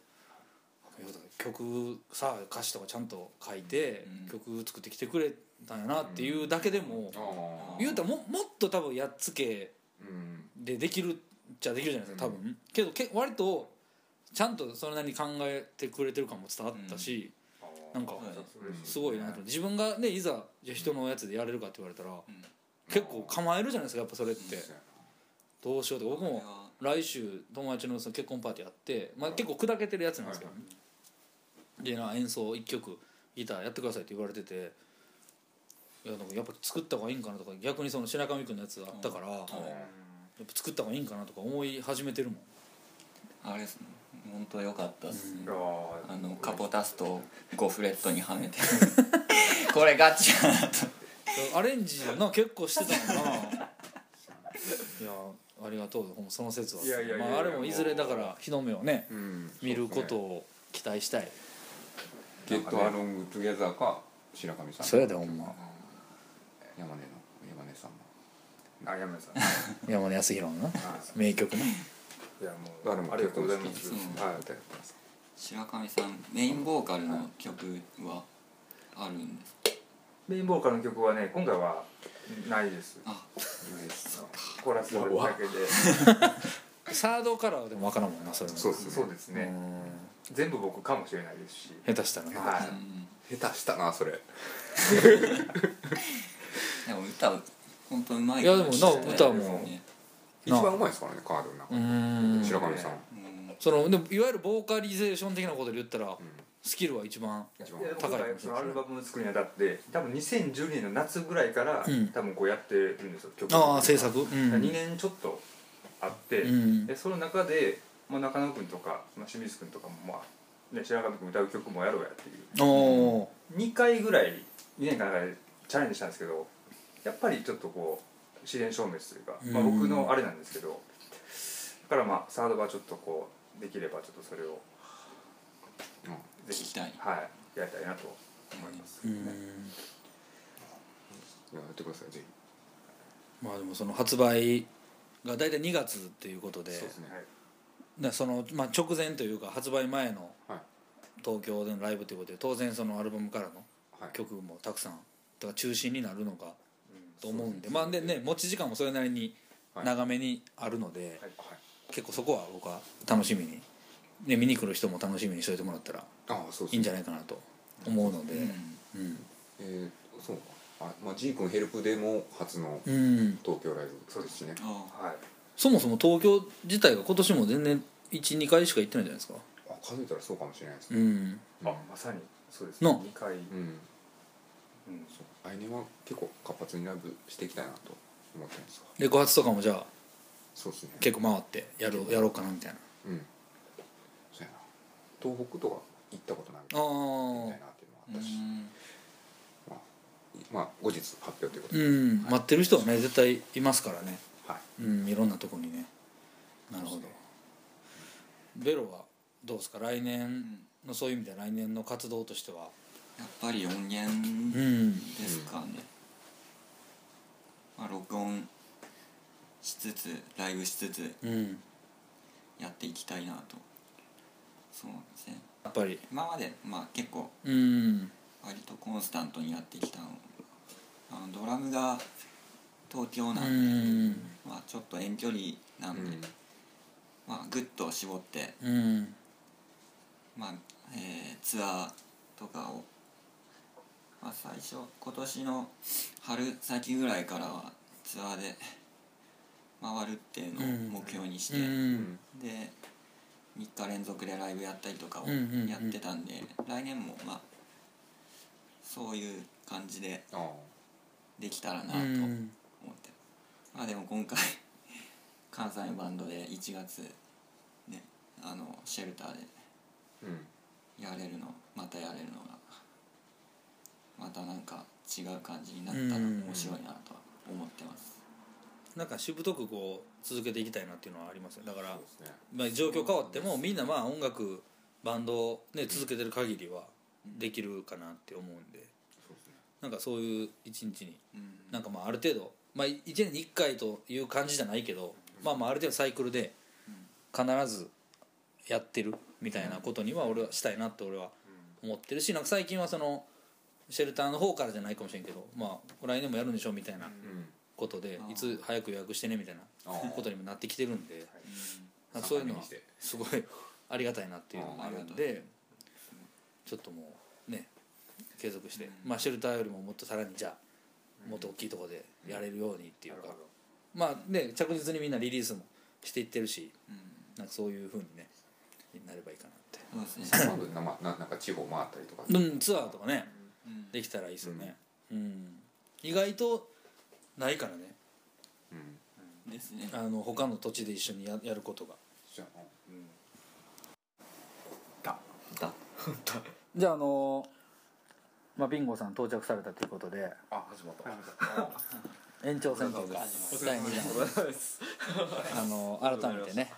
曲さ歌詞とかちゃんと書いて、うん。曲作ってきてくれたんやなっていうだけでも、言うたらももっと多分やっつけうん。でできるっちゃできるじゃないですか多分、けどけ割とちゃんとそれなりに考えてくれてる感も伝わったし、なんかすごいなと。自分がねいざじゃあ人のやつでやれるかって言われたら、ん。結構構えるじゃないですかやっぱそれって、どうしようって僕も来週友達のその結婚パーティーやって、まあ、結構砕けてるやつなんですけど、ね。でな演奏1曲ギターやってくださいって言われてていやなんかやっぱ作った方がいいんかなとか逆にその白上君のやつあったから、やっぱ作った方がいいんかなとか思い始めてるもん。あれですね。本当良かったっす、いやーあのカポタストを5フレットにはめて。*laughs* これガチやなと。アレンジをな結構してたもんな。*laughs* いやありがとうほんまその説は。いやいやいやまあ、あれもいずれだから日の目をねうん。見ることを期待したい。ゲットアロングトゥゲザーか白神さん。そうやでほんま山根の山根さんのあ山根さん。*laughs* 山根康弘の名曲ね。いいやもあれもうありがとうございます。はい歌やったんです。白神さんメインボーカルの曲はあるんですメインボーカルの曲はね今回はないです。あコーラスだけで。*laughs* サードカラーでも分からんもんなそれも。そうですね。そうですね全部僕かもしれないですし。下手したらな。はうん下手したなそれ *laughs* でも歌本当うまいいやでもな歌もね。一番うまいですからねカードの中うでん。白神さん。うん。そのでもいわゆるボーカリゼーション的なことで言ったらスキルは一番高いそのアルバムの作りにあたって多分2012年の夏ぐらいから、うん。多分こうやってるんですよ曲ああ制作。うん。2年ちょっとあって、うん。でその中で、まあ、中野君とか、まあ、清水君とかもまあ、ね、白神君歌う曲もやろうやっていう。おお2回ぐらい2年間ぐらいチャレンジしたんですけどやっぱりちょっとこう自然消滅というか、まあ、うん僕のあれなんですけどだからまあサードはちょっとこうできればちょっとそれをうんぜひ聞きたい。はいやりたいなと思います、うん。いややってくださいぜまあでもその発売が大体2月っていうことでひそうですね。はい。ねその、まあ、直前というか発売前のはい。東京でのライブということで当然そのアルバムからのはい。曲もたくさんだから中心になるのかうんと思うんでまあでね持ち時間もそれなりに長めにあるので、はい結構そこは僕は楽しみに、ね、見に来る人も楽しみにしといてもらったらああそうですいいんじゃないかなと思うのでうん。うん、えーそう。かあまあ G 君ヘルプでも初のうん、東京ライブ。そうですね。あはい。そもそも東京自体が今年も全然12回しか行ってないじゃないですか。あ数えたらそうかもしれないですうねん。あまさにそうですの。2回、うん来年は結構活発にライブしていきたいなと思ってるんですわレコ発とかもじゃあそうですね。結構回ってやろうやろうかなみたいな。うん。そうやな。東北とか行ったことない。みたあいなっていうのあがあったし、うん。まあ、まあ後日発表ということうで、ん待ってる人はね絶対いますからね。はい。うんいろんなとこにね。ベロはどうですか？来年のそういう意味では来年の活動としては？やっぱり音源うんですかね、まあ、録音しつつライブしつつうんやっていきたいなと。そうですね。やっぱり。今までまあ結構うん割とコンスタントにやってきたの。あのドラムが東京なうんで、んまあ、ちょっと遠距離なんで、うんまあグッと絞って、うん。まあえーツアーとかを、まあ、最初今年の春先ぐらいからはツアーで回るっていうのを目標にして、うん。で3日連続でライブやったりとかをうんうんうん。やってたんで、来年もまあそういう感じでできたらなとう思って、んまあでも今回 *laughs* 関西のバンドで1月ねあのシェルターでうん。やれるのまたやれるのがまたなんか違う感じになったらうん面白いなとは思ってます。なんかしぶとくこう続けていきたいなっていうのはありますよ。だからね。まあ、状況変わってもみんなまあ音楽バンドを、ね、続けてる限りはできるかなって思うんで。ね。なんかそういう一日にうん。なんかまあある程度、まあ、1年に1回という感じじゃないけど、まあ、まあある程度サイクルで必ずやってるみたいなことには俺はしたいなって俺は思ってるしなんか最近はそのシェルターの方からじゃないかもしれんけど、まあ、来年もやるんでしょみたいなうん。ことでうんいつ早く予約してねみたいなことにもなってきてるんでそういうのはすごいありがたいなっていうのがあるんでちょっともうね継続して、まあシェルターよりももっとさらにじゃあもっと大きいところでやれるようにっていうか、まあね着実にみんなリリースもしていってるしうん。なんかそういうふうにねなればいいかなって。そうですね。まずなんか地方回ったりとか。うんツアーとかね。うんできたらいいですよね。うん、意外とないからね。うん。ですねあの他の土地で一緒にややることが。じゃあだ。だ。じゃああのまあビンゴさん到着されたということで。あ始まった。*laughs* 延長戦闘です始第2弾。あの改めてね。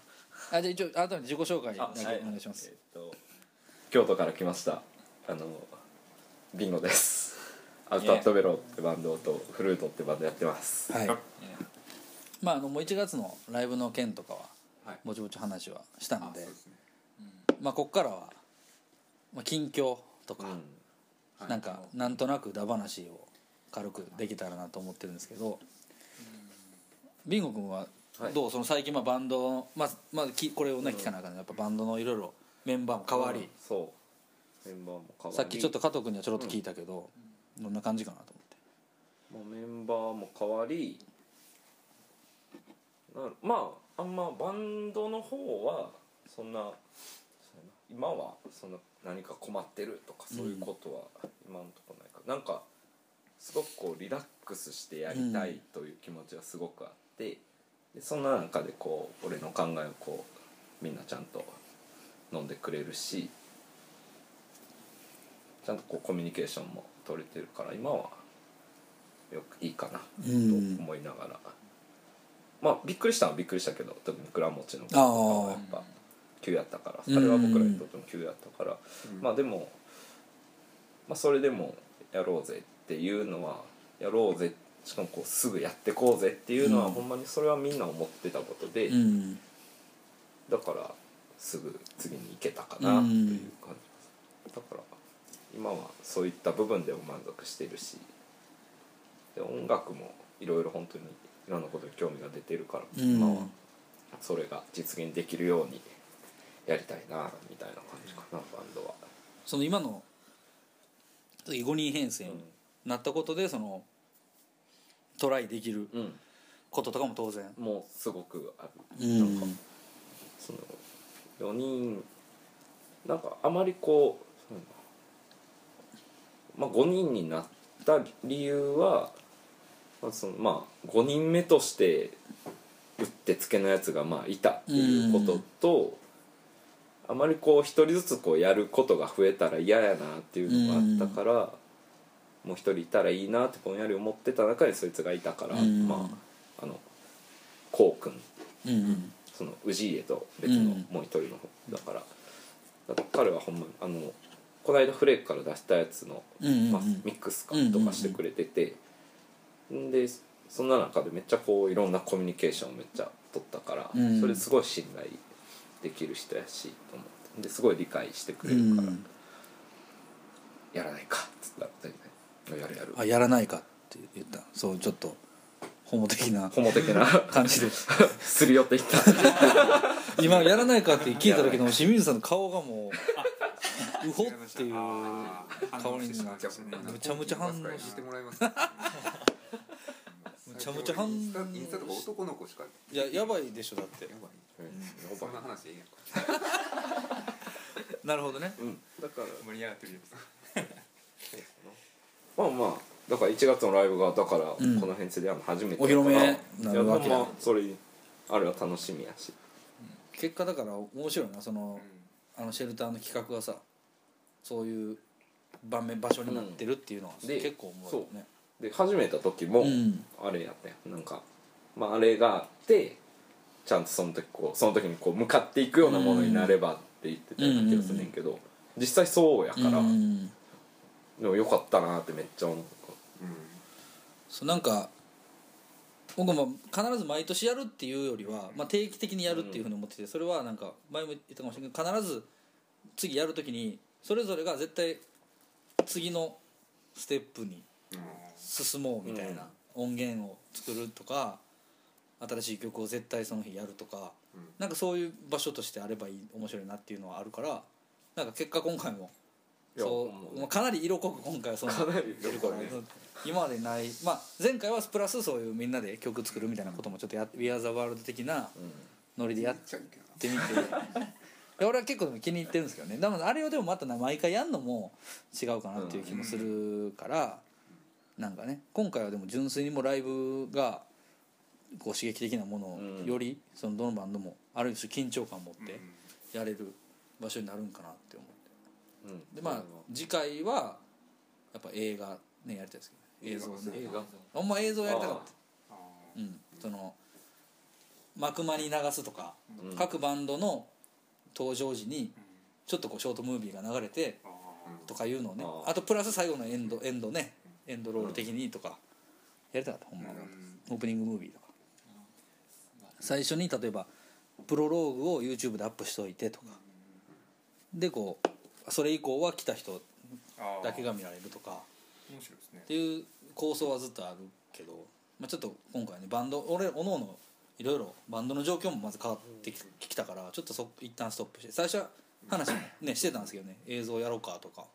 あじゃあ一応改めて自己紹介だけお願いします、えっと京都から来ました。あのビンゴです。アウトアットベロってバンドとフルートってバンドやってます。はい。あまああのもう1月のライブの件とかははい。ぼちぼち話はしたあのでそうですね。まあこっからは、まあ、近況とか、なんかなんとなくダ話を軽くできたらなと思ってるんですけどビンゴ君ははい。どう？その最近まあバンドのまあまあきこれをね聞かなあかんね。やっぱバンドのいろいろメンバーも変わり、そうメンバーも変わり。さっきちょっと加藤君にはちょろっと聞いたけど、どんな感じかなと思って。もうメンバーも変わりなまああんまバンドの方はそんな今はそんな何か困ってるとかそういうことは今のところないから、なんかすごくこうリラックスしてやりたいという気持ちがすごくあって、でそんな中でこう俺の考えをこうみんなちゃんと飲んでくれるしちゃんとこうコミュニケーションも取れてるから今はよくいいかなとうん。思いながら、まあびっくりしたのはびっくりしたけど特に倉持のことはやっぱ急やったから。それは僕らにとっても急やったから、うん。まあでも、まあ、それでもやろうぜっていうのはやろうぜ。しかもこうすぐやってこうぜっていうのは、うん。ほんまにそれはみんな思ってたことで、うん。だからすぐ次に行けたかなという感じ。です、だから今はそういった部分でも満足してるしで音楽もいろいろ本当にいろんなことに興味が出てるから、うん。今はそれが実現できるようにやりたいなみたいな感じかなバンドは。その今の5人編成になったことでそのトライできるうん、こととかも当然。もうすごくある、うん。なんかその4人なんかあまりこうまあ5人になった理由は、まあそのまあ、5人目としてうってつけのやつがまあいたっていうことと、あまりこう一人ずつこうやることが増えたら嫌やなっていうのがあったから、もう一人いたらいいなってぼんやり思ってた中にそいつがいたから、うん。まああのこうくん。そその氏家と別のもう一人の方だから,、だから彼はほんまあのこの間フレークから出したやつの、まあ、ミックスかとかしてくれてて、んでそんな中でめっちゃこういろんなコミュニケーションをめっちゃ取ったから、うん。それすごい信頼できる人やしと思って。ですごい理解してくうれるから、ん。やらないかっつったらやるやる。あやらないかって言った。そうちょっとホモ的なホモ的な。感じで。*laughs* すり寄っていった。*laughs* 今やらないかって聞いた時の清水さんの顔がもう *laughs* うほっていう顔にむちゃむちゃ反応ししてもらいますかむちゃむちゃ反応。インスタとか男の子しか。いややばいでしょだって。やばい。うんそんな話でいいやん。か *laughs* なるほどね。うん。だから。盛り上がってるやまあまあだから1月のライブがだからこうんの辺でやるの初めてお披露目だか。らなるわけそれあれは楽しみやし。結果だから面白いなそのあのシェルターの企画がさそういう場面場所になってるっていうのはうん。で結構おもろいよねで始めた時もうん。あれやったよなんかまああれがあってちゃんとその時こうその時にこう向かっていくようなものになればって言ってたような気がするねんけど実際そうやからうんでもよかったなってめっちゃ思う。そうなんか僕も必ず毎年やるっていうよりは、まあ、定期的にやるっていうふうに思っててそれはなんか前も言ったかもしれないけど必ず次やるときにそれぞれが絶対次のステップに進もうみたいな音源を作るとか新しい曲を絶対その日やるとかうん。なんかそういう場所としてあればいい面白いなっていうのはあるからなんか結果今回もそうかなり色濃く今回はその今までない、まあ、前回はプラスそういうみんなで曲作るみたいなこともちょっとや「We Are the World」的なノリでやっちゃうけどてみて俺は結構でも気に入ってるんですけどね。でもあれをでもまたな毎回やんのも違うかなっていう気もするからなんかね。今回はでも純粋にもうライブがこう刺激的なものをうん。よりそのどのバンドもある種緊張感を持ってやれる場所になるんかなって思って。うん。でまあ次回はやっぱ映画ねやりたいですけどね。映像ね。映画ほんま映像やりたかった。あうん。その幕間に流すとか、うん。各バンドの登場時にちょっとこうショートムービーが流れてあとかいうのをねあとプラス最後のエンドエンドねエンドロール的にとかやりたかったほんまはオープニングムービーとか。最初に例えばプロローグを YouTube でアップしといてとか。でこうそれ以降は来た人あだけが見られるとか。っていう構想はずっとあるけど、まあ、ちょっと今回ねバンド俺おのおのいろいろバンドの状況もまず変わってききたからちょっとそ一旦ストップして最初は話もねしてたんですけどね映像やろうかとか。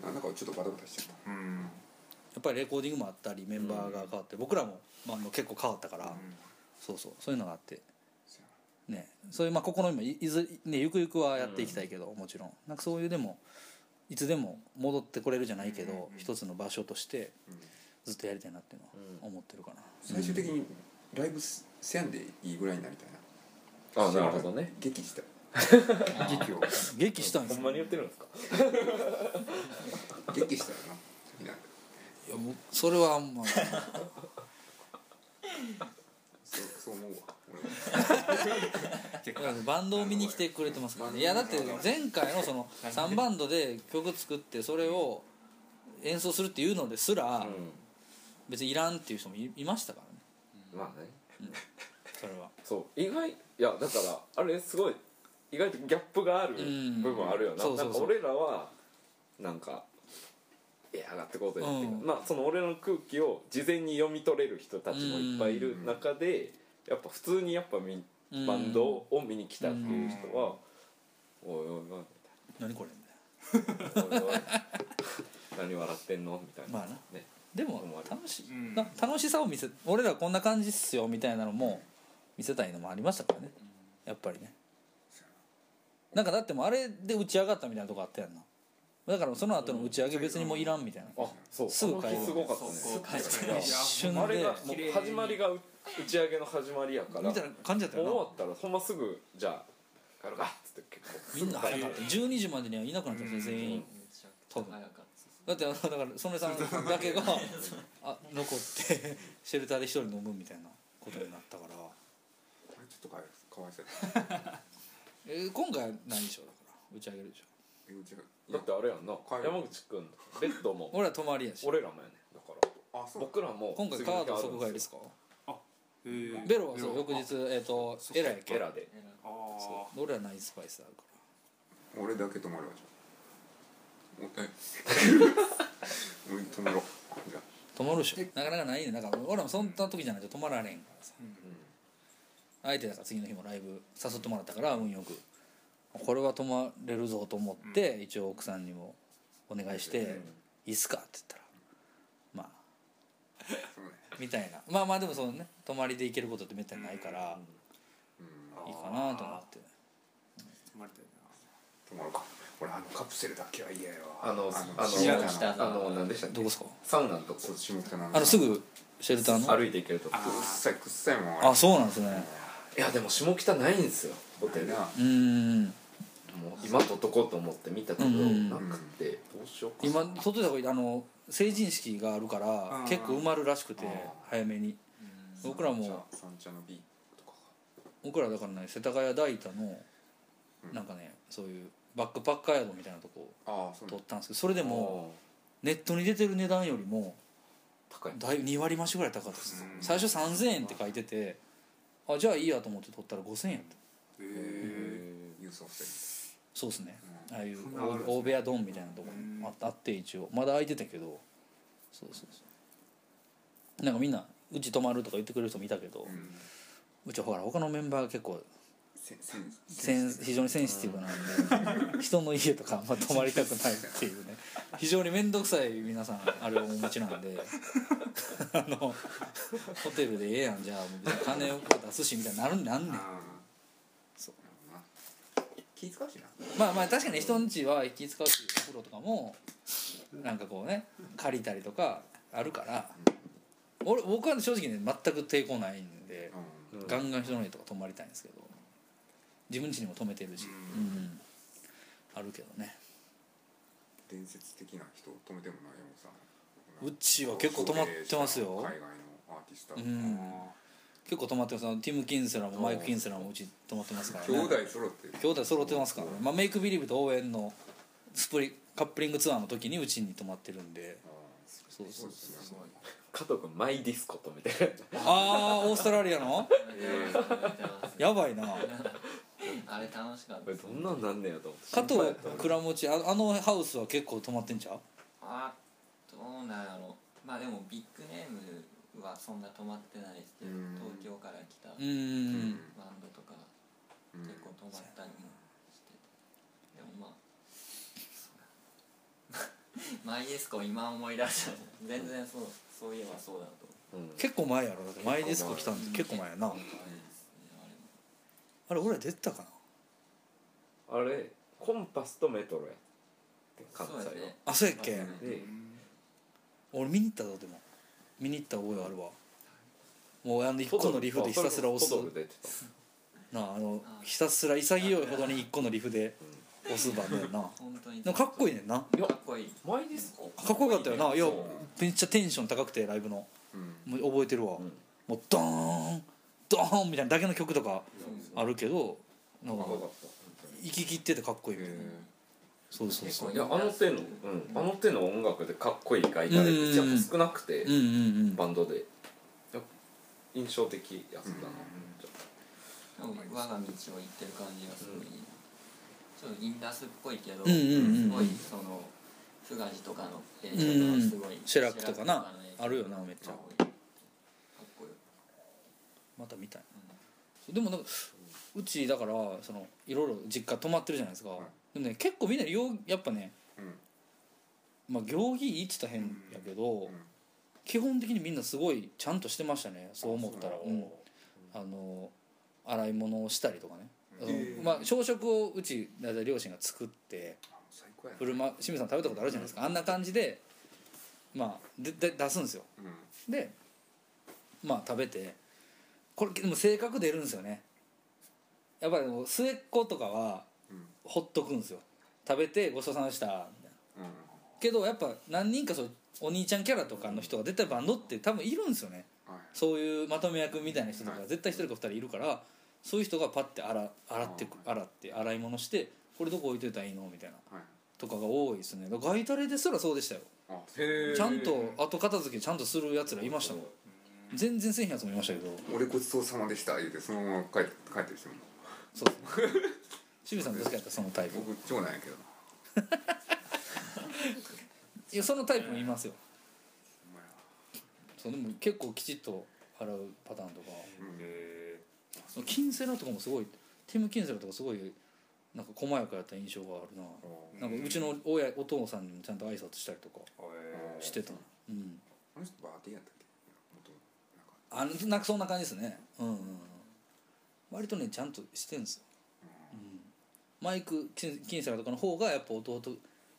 なんかちょっとバタバタしちゃった。うん。やっぱりレコーディングもあったりメンバーが変わって僕らもバンド結構変わったから、そうそうそういうのがあって。ねそういうまあ試みもいいずねゆくゆくはやっていきたいけど、もちろん。なんかそういうでもいつでも戻ってこれるじゃないけど、一つの場所としてずっとやりたいなっていうのは思ってるかな、最終的にライブせんでいいぐらいになりたいな。あなるほどね。劇した。い劇を。劇したんですよほんまに言ってるんですか？*laughs* 劇したいな。いやもうそれはあんま。そうそう思うわ。俺は。*laughs* バンドを見に来てくれてますからね。いやだって前回のその3バンドで曲作ってそれを演奏するっていうのですらう別にいらんっていう人もいいましたからまあね。それは。そう。意外いやだからあれすごい意外とギャップがあるうん。部分あるよな,、そうそうそう。なんか俺らはなんかいや上がってこうぜっていうん。まあその俺の空気を事前に読み取れる人たちもいっぱいいる中で、やっぱ普通にやっぱみうん。バンドを見に来たっていう人は「おいおいおい」何これみたいみたいな「おいおい。何笑ってんの?」みたいな、まあな。ねでも楽しい、うん。な楽しさを見せ俺らこんな感じっすよみたいなのも見せたいのもありましたからね。やっぱりね。なんかだってもうあれで打ち上がったみたいなとこあったやんな。だからその後の打ち上げ別にもういらんみたいな。あそう。すぐ帰る。すごかったね。一瞬で。あれがもう始まりが打ち上げの始まりやからみたいな感じだったもう終わよったらほんますぐじゃあ帰るかっつって結構なみんな早かった。12時までにはいなくなったんですよ全員。多分。早かった。ですだってあのだから曽根さんだけが *laughs* あ残ってシェルターで一人飲むみたいなことになったから。これちょっとかわいそう。や *laughs* えー今回は何でしょうだから。打ち上げるでしょ。だや。ってあれやんな。山口くんベッドも。*laughs* 俺ら泊まりやし。俺らもやねだから。あそう。僕らも今回カード即買いですか？へえ。ベロはそう翌日えっとエラやっけ？エラで。ああ俺らナイススパイスあるか俺だけ泊まるわじゃあおえ俺泊まろ。うじゃら泊まるでしょ。なかなかないね。だから俺らもそんな時じゃないと泊まられんからさ。相手だから次の日もライブ誘ってもらったから運よく。これは泊まれるぞと思って、一応奥さんにもお願いして「いいっすか?」って言ったらまあ。あそうねみたいな。まあまあでもそのね。泊まりで行けることってめったにないからうん。いいかなと思って。泊まりたい泊まろうか俺あのカプセルだけは嫌やわ。あのああの下北下あの何でしたっけ？どこですか？サウナのとこ。そう下北のあのすぐシェルターの？歩いて行けるとこ。くっさいくっさいもんあそうなんですね。いやでも下北ないんですよホテル。なうーん。もう今取っとこうと思って見たけどうん。なくてどうしようか今外でこあの成人式があるからー。結構埋まるらしくて早めに。僕らも三茶の B とか。僕らだからね世田谷大田のうん。なんかねそういうバックパッカー宿みたいなとこああそう取ったんですけどそれでももネットに出てる値段よりも高い。だい2割増しぐらい高かったです。うん。最初3000円って書いててあじゃあいいやと思って取ったら5000円やった。へえ郵送してそうですね。うああいうそんなのあるんですね。大部屋丼みたいなとこにああって一応。まだ空いてたけど。そうそうそう。なんかみんなうち泊まるとか言ってくれる人もいたけど、うちほら他のメンバーが結構非常にセンシティブなんで *laughs* 人の家とかあんま泊まりたくないっていうね。非常に面倒くさい皆さんあれをお持ちなんで *laughs* あのホテルでええやんじゃあもう金を出すしみたいになるんなんねん。気使うしな。まあまあ確かに人ん家は気使うしお風呂とかもなんかこうね借りたりとかあるから俺僕は正直ね全く抵抗ないんでうん。ガンガン人の家とか泊まりたいんですけど自分家にも泊めてるし、うん。うん。あるけどね。伝説的な人止めてもな山本さ。んうちは結構泊まってますよ。海外のアーティスト。うん。結構泊まってます。あのティム・キンセラー。もマイク・キンセラーもうち泊まってますからね。兄弟揃って。兄弟揃ってますからね、まあ、メイクビリーブと応援のスプリカップリングツアーの時にうちに泊まってるんで。そうそうそうですね加藤君マイディスコとみたいなああオーストラリアの？やばいなあれ楽しかった。これどんなんなんねやと思って。加藤倉持ああのハウスは結構泊まってんちゃう？あどうなんやろ。まあでもビッグネームはそんな止まってないですけどうん。東京から来たバンドとかうん。結構止まったりもしてて。でもまあそうだ *laughs* マイディスコ今思い出した。全然そうそういえばそうだとう。ん。結構前やろ。だってマイディスコ来たんって結構前やな。あれですねあれもあれ俺ら出てたかな？あれコンパスとメトロや。って関西はそうやね。あそうやっけ？うんで俺見に行ったぞでも。見に行った覚えあるわ。もうあの1個のリフでひたすら押す。ポドル出てた。なああのひたすら潔いほどに1個のリフで押すバンドやな。本当に。かっこいいねんな。かっこいいマイディスコかっこよかったよな。いやそう。めっちゃテンション高くてライブの。うん。もう覚えてるわ、うん。もうドーンドーンみたいなだけの曲とかあるけどなんかかっこよかっ生き切っててかっこいいみたいな。へそうそうそう。たいやあの手の、うん、あの手の音楽でかっこいい外タレってやっぱ少なくて、うんうんうん。バンドで。印象的やつだな、でも我が道を行ってる感じがすごい、ちょっとインダスっぽいけど、うんうんうんうん。すごいそのフガジとかの映像とかすごい、シェラックとかな。シェラックの映像あるよなめっちゃかっこいいかっこいいまた見たい。なでもなんかうちだからそのいろいろ実家泊まってるじゃないですか、でもね結構みんなようやっぱねうん。まあ行儀いいっつったら変やけど、基本的にみんなすごいちゃんとしてましたねそう思ったら。うん。あの洗い物をしたりとかね、うん。まあ朝食をうち大体両親が作って振る舞清水さん食べたことあるじゃないですか。あんな感じでまあでで出すんですよ。うん。でまあ食べてこれでも性格出るんですよね。やっぱりもう末っ子とかはうん。ほっとくんですよ。食べてごちそうさまでした。みたいなうん。けどやっぱ何人かそうお兄ちゃんキャラとかの人が絶対バンドって多分いるんですよね。はい。そういうまとめ役みたいな人とか絶対一人か二人いるからそういう人がパッて洗洗って洗って洗い物してこれどこ置いといたらいいのみたいなはい。とかが多いですね。ガイタレですらそうでしたよ。ちゃんと後片付けちゃんとするやつらいましたもん全然せえへんやつもいましたけど。俺ごちそうさまでした言うてそのまま帰って帰ってる人も。そうですさんどっちかやったらそのタイプ。僕長男やけど。な *laughs* いやそのタイプもいますよ。そうでも結構きちっと洗うパターンとか。うん。へそのキンセラとかもすごいティム・キンセラとかすごいなんか細やかやった印象があるな。えなんかうちの親お父さんにもちゃんと挨拶したりとかへえしてたうん。あの人バーテンやったあのなんかそんな感じですね。うんうんうん。割とねちゃんとしてんですよ、うん、マイクキンキンセラとかの方がやっぱ弟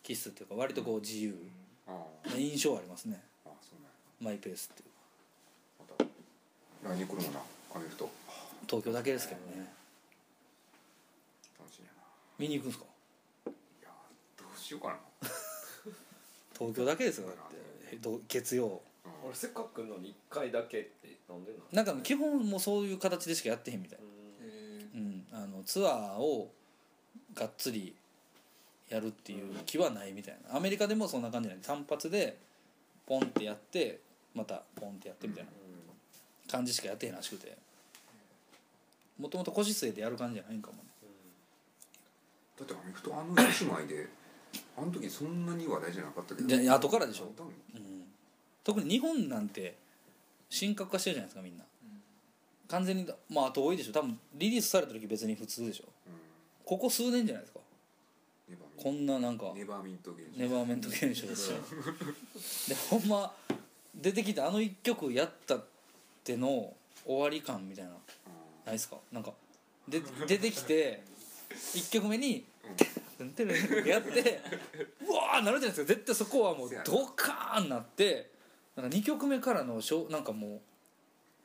気質っていうか割とこう自由。あな印象はありますね。ああそうマイペースっていうか。また来年来るもんなアメフト。東京だけですけどね。楽しみやな。見に行くんですか？いやどうしようかな。*laughs* 東京だけですよだって。*laughs* 月曜うん俺せっかく来るのに1回だけってなんでなんか基本もうそういう形でしかやってへんみたいな。な、うん、あのツアーをがっつりやるっていう気はないみたいな。アメリカでもそんな感じなんで単発でポンってやってまたポンってやってみたいな感じしかやってへんらしくて。もともと腰据えてやる感じじゃないんかもね。だってアメフトあの姉妹であの時そんなに話題じゃなかったけど。で後からでしょ。うん、特に日本なんて神格化してるじゃないですかみんな。完全にまああと多いでしょ。多分リリースされた時別に普通でしょ。うん。ここ数年じゃないですか。こんななんかネバーミント現象。ネバーメント現象で *laughs* でほんま出てきてあの一曲やったっての終わり感みたいなないですか。なんかで出てきて *laughs* 一曲目に「てん。てるん」ってやってうわーなるじゃないですか。絶対そこはもうドカーンなってなんか2曲目からのしょなんかも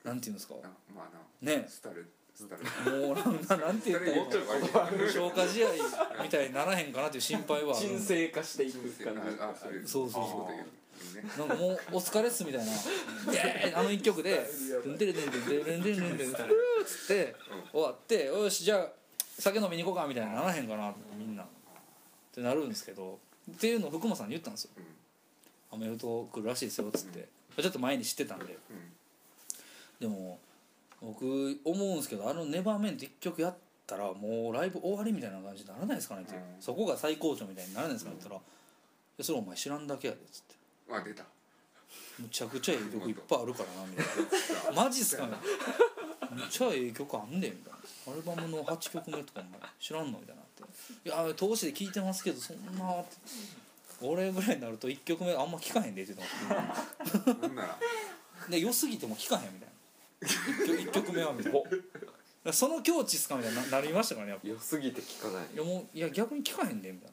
うなんていうんですか？なまあなね。スタルスタルもうなんななんて言ったらいいの？消化試合みたいにならへんかなっていう心配は沈静化していく感じ。あそれそうそうそう。なんかもうお疲れっすみたいな「であの一曲で「てん。てれてんてんてんてんてんてんてん」ふーっつって終わって「よしじゃあ酒飲みに行こうか」みたいなならへんかなみんなってなるんですけどっていうのを福間さんに言ったんですようん「アメフト来るらしいですよ」っつって。ちょっと前に知ってたんでうん。でも僕思うんですけどあの「ネバーメント1曲やったらもうライブ終わりみたいな感じにならないですかねって、う。ん。そこが最高潮みたいにならないですかねって言ったら「いやそれお前知らんだけやで」っつって。あ出た。むちゃくちゃええ曲いっぱいあるからなみたいな。*laughs* マジっすかねむっちゃええ曲あんでみたいな。アルバムの8曲目とかも知らんの？みたいなって「いや通しで聴いてますけどそんな」って俺ぐらいになると1曲目あんま聴かへんでって言ってまなんなら。すで良すぎても聴かへんみたいな。1, 曲目はみたいな。だからその境地っすかみたいにななりましたからねやっぱ。良すぎて聞かない。いやもういや逆に聞かへんでみたい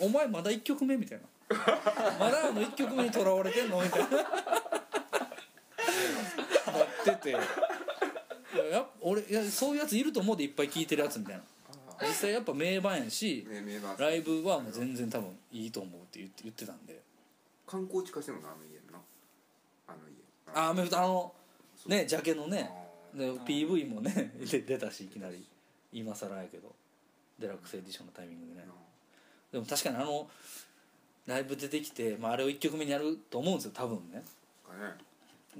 な。お前まだ1曲目みたいな。まだあの1曲目にとらわれてんのみたいな。*laughs* なってて。いややっぱ俺いやそういうやついると思うでいっぱい聞いてるやつみたいな *laughs* 実際やっぱ名盤やしね名盤。ライブはもう全然多分いいと思うって言って言ってたんで。観光地化してるのあの家のな。あの家。あアメフトあのねジャケのねあで PV もね *laughs* で出たしいきなり。今更やけど。デラックスエディションのタイミングでね。でも確かにあのライブ出てきて、まあ、あれを1曲目にやると思うんですよ多分ね。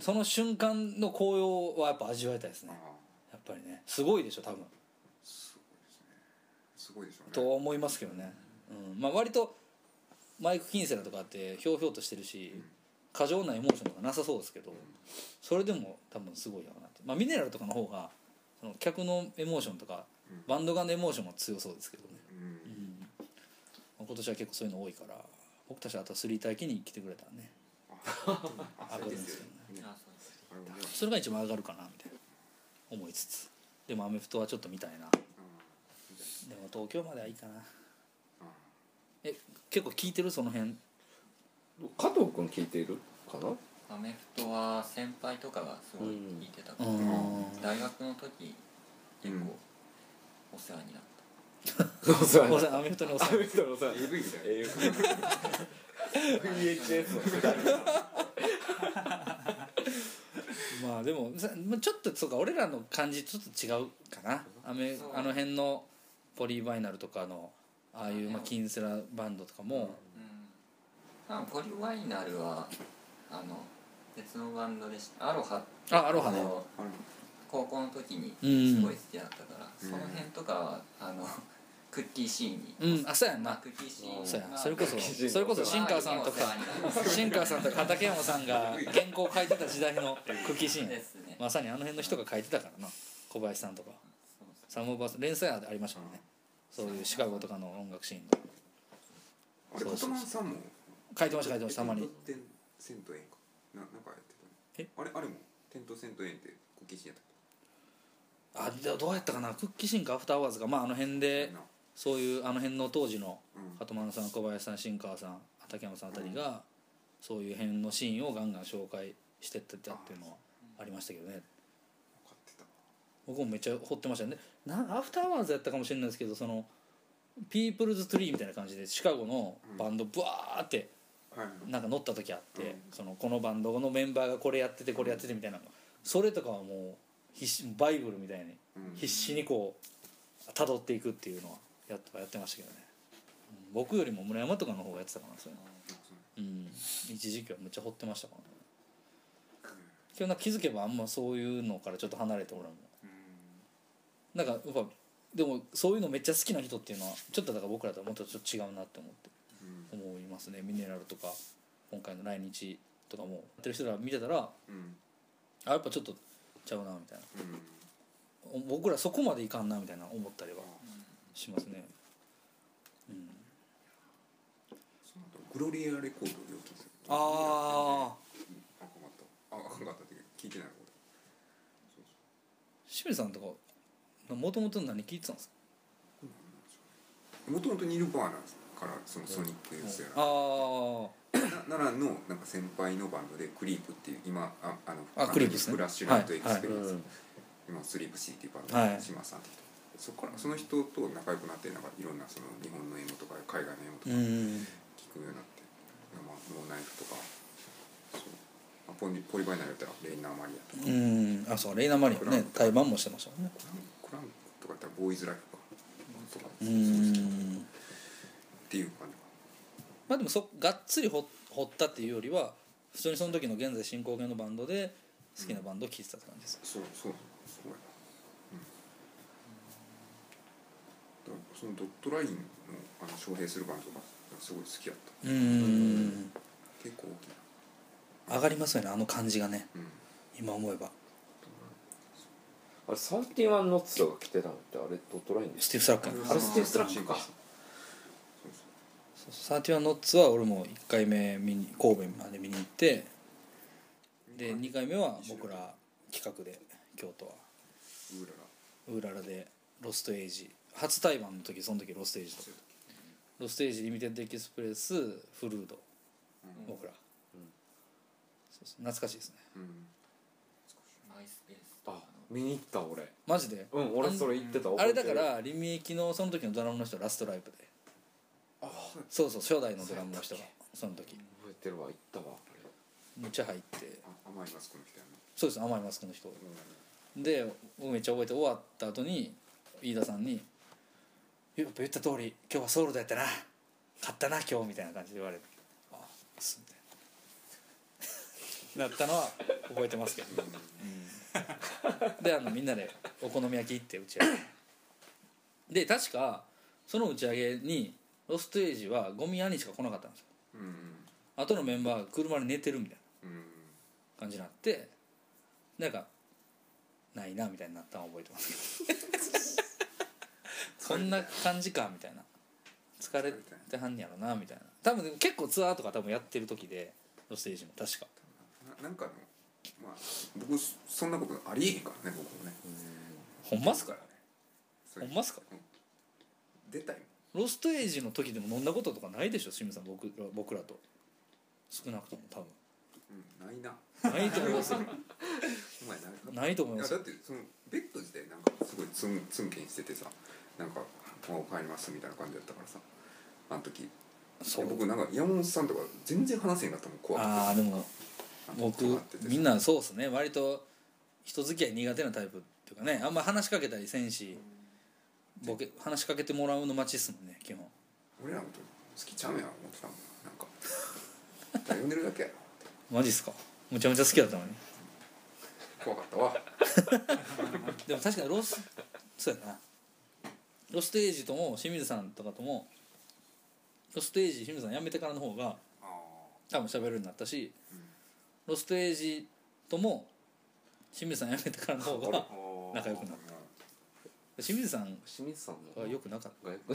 その瞬間の紅葉はやっぱ味わいたいですね。あやっぱりね。すごいでしょ多分すごいでしょうね。と思いますけどね、うん。まあ、割とマイク・キンセラとかってひょうひょうとしてるし過剰なエモーションとかなさそうですけどそれでも多分すごいやろうなって、まあ、ミネラルとかの方がその客のエモーションとかうん。バンド側のエモーションも強そうですけどね、うん。うん。まあ今年は結構そういうの多いから僕たちはあとスリー体機に来てくれたらね。あそうですよね。あそれもね。それが一番上がるかなみたいな思いつつ。でもアメフトはちょっと見たいな。うんでも東京まではいいかな。うん。え結構聞いてるその辺？加藤君聞いてるかな？アメフトは先輩とかがすごい聞いてたから、うん。大学の時結構お世話になっお世話になっお世話アメフトにお世た話。アメフトのさ AV みたいな VHS の世代ままあでもちょっとそうか俺らの感じちょっと違うかな。あの辺のポリーバイナルとかのああいうまあキンセラバンドとかも。うん。ポリワイナルはあの別のバンドでした。アロハ。あアロハね。高校の時にうん。すごい好きだったから、うん。その辺とかはあの *laughs* クッキーシーンに、うん。あそうやんな。まあクッキーシーン。そうやがそれこそまあそれこそ新川さんとか新川 *laughs* さんとか畠山さんが原稿書いてた時代の *laughs* クッキーシーン。ですね、まさにあの辺の人が書いてたからな。小林さんとか。サム・バース連載ありましたもんねそういうシカゴとかの音楽シーンあれ琴そうそうそう。丸さんも？書いてました書いてましたたまにテントセント円かななんかやってたえ？あれあれも？テントセント円ってコキシやったっあどうやったかな？クッキーシーンか？アフターアワーズか？まああの辺けでな。そういうあの辺の当時のうん。鳩丸さん小林さん新川さん畠山さんあたりがそういう辺のシーンをガンガン紹介してってたっていうのはありましたけどね僕もめっちゃ掘ってましたね。なアフターアワーズやったかもしれないですけどそのピープルズ・トゥリーみたいな感じでシカゴのバンドブワーってはいなんか乗った時あって、うん。そのこのバンドのメンバーがこれやっててこれやっててみたいなの。それとかはもう必死バイブルみたいにうん。必死にこう辿っていくっていうのはやっやってましたけどね、うん僕よりも村山とかの方がやってたかなそれ、うん、一時期はめっちゃ掘ってましたからね。今日な気づけばあんまそういうのからちょっと離れて俺もうんなんかやっぱでもそういうのめっちゃ好きな人っていうのはちょっとだから僕らとはもっとちょっと違うなって思ってうん思いますね。ミネラルとか今回の来日とかもやってる人ら見てたらうんあやっぱちょっとちゃうなみたいな。うん。お僕らそこまでいかんなみたいな思ったりはしますね。うん。グロリアレコードあああかんかった。ああかんかったって聞いてない清水さんとかもともと何聞いてたんですか？もともとニルバーナからそのソニックスやああな奈良のなんか先輩のバンドでクリープっていう今ああのあクリープですね。フラッシュライトエクスペリエンス、うん今スリープシーっていうバンドはい。島さんって人そこからその人と仲良くなってなんかいろんなその日本の英語とか海外の英語とうかん。聞くようになって、まあ、ノーナイフとかポリポリバイナルやったらレイナーマリアとか、うん。あそうレイナ・マリアね対バンもしてましたもんねとかやったらボーイズライフかとかっていう感じかまあでもそがっつり掘掘ったっていうよりは普通にその時の現在進行形のバンドで好きなバンドを聴いてたって感じですそうそうそうやなうん。そのドットラインのあの招聘するバンドがすごい好きやった。うん。結構大きな。上がりますよねあの感じがね。うん。今思えばあれサーティワンノッツが来てたのってあれドットラインでしスティーブ・スラックやあれスティーブスラックか。サーティワンノッツは俺も1回目見に神戸まで見に行ってで2回目は僕ら企画で京都は。ウーララでロストエイジ。初対バンの時その時ロストエイジと。ロストエイジリミテッドエキスプレスフルード。うん。僕ら、そうそう。懐かしいですね。うん。マイスペース。あ見に行った俺。マジで？うん俺それ行ってた。あれだからリミエキのその時のドラムの人ラストライブで。あそうそう初代のドラムの人がその時。覚えてるわ行ったわむっちゃ入って。あ甘いマスクの人やな。そうです甘いマスクの人。うん。でめっちゃ覚えて終わった後に飯田さんに「やっぱ言った通り今日はソウルドやったな。勝ったな今日」みたいな感じで言われて「あす」ななったのは覚えてますけど、うん。であのみんなでお好み焼き行って打ち上げ。で確かその打ち上げにロストエイジはゴミ兄しか来なかったんですよ。うん。後のメンバーが車で寝てるみたいなうん。感じになってなんかないなみたいになったのは覚えてますけど。*laughs* そんな感じかみたいな。疲れてはんやろなみたいな。多分結構ツアーとか多分やってる時でロステージも確かななんかのまあ僕そんなことありえへんからね僕もね。ほんまっすかそれほんまっすか。出たいロストエイジの時でも飲んだこととかないでしょ清水さん僕ら僕らと。少なくとも多もん、うん、ないな。分ないと思いますよ。*laughs* お前ないか。ないと思います。いやだってそのベッド自体なんかすごいツンツンケンしててさなんか「もう帰ります」みたいな感じだったからさあの時。そう。僕なんか山本さんとか全然話せへんかったもん怖くて。ああでも僕みんなそうっすね。割と人付き合い苦手なタイプっていうかね。あんま話しかけたりせんしボケ話しかけてもらうの待ちっすもんね基本。俺らのこと好きちゃうやん思ってたもん。なんか。呼んでるだけや。ろマジっすか？むちゃむちゃ好きだったのに。怖かったわ。*laughs* でも確かにロスそうやな。ロステージとも清水さんとかともロステージ清水さん辞めてからの方があ多分喋るようになったし、ロステージとも清水さん辞めてからの方が仲良くなった。清水さん清水さんのはよくなかった。*laughs*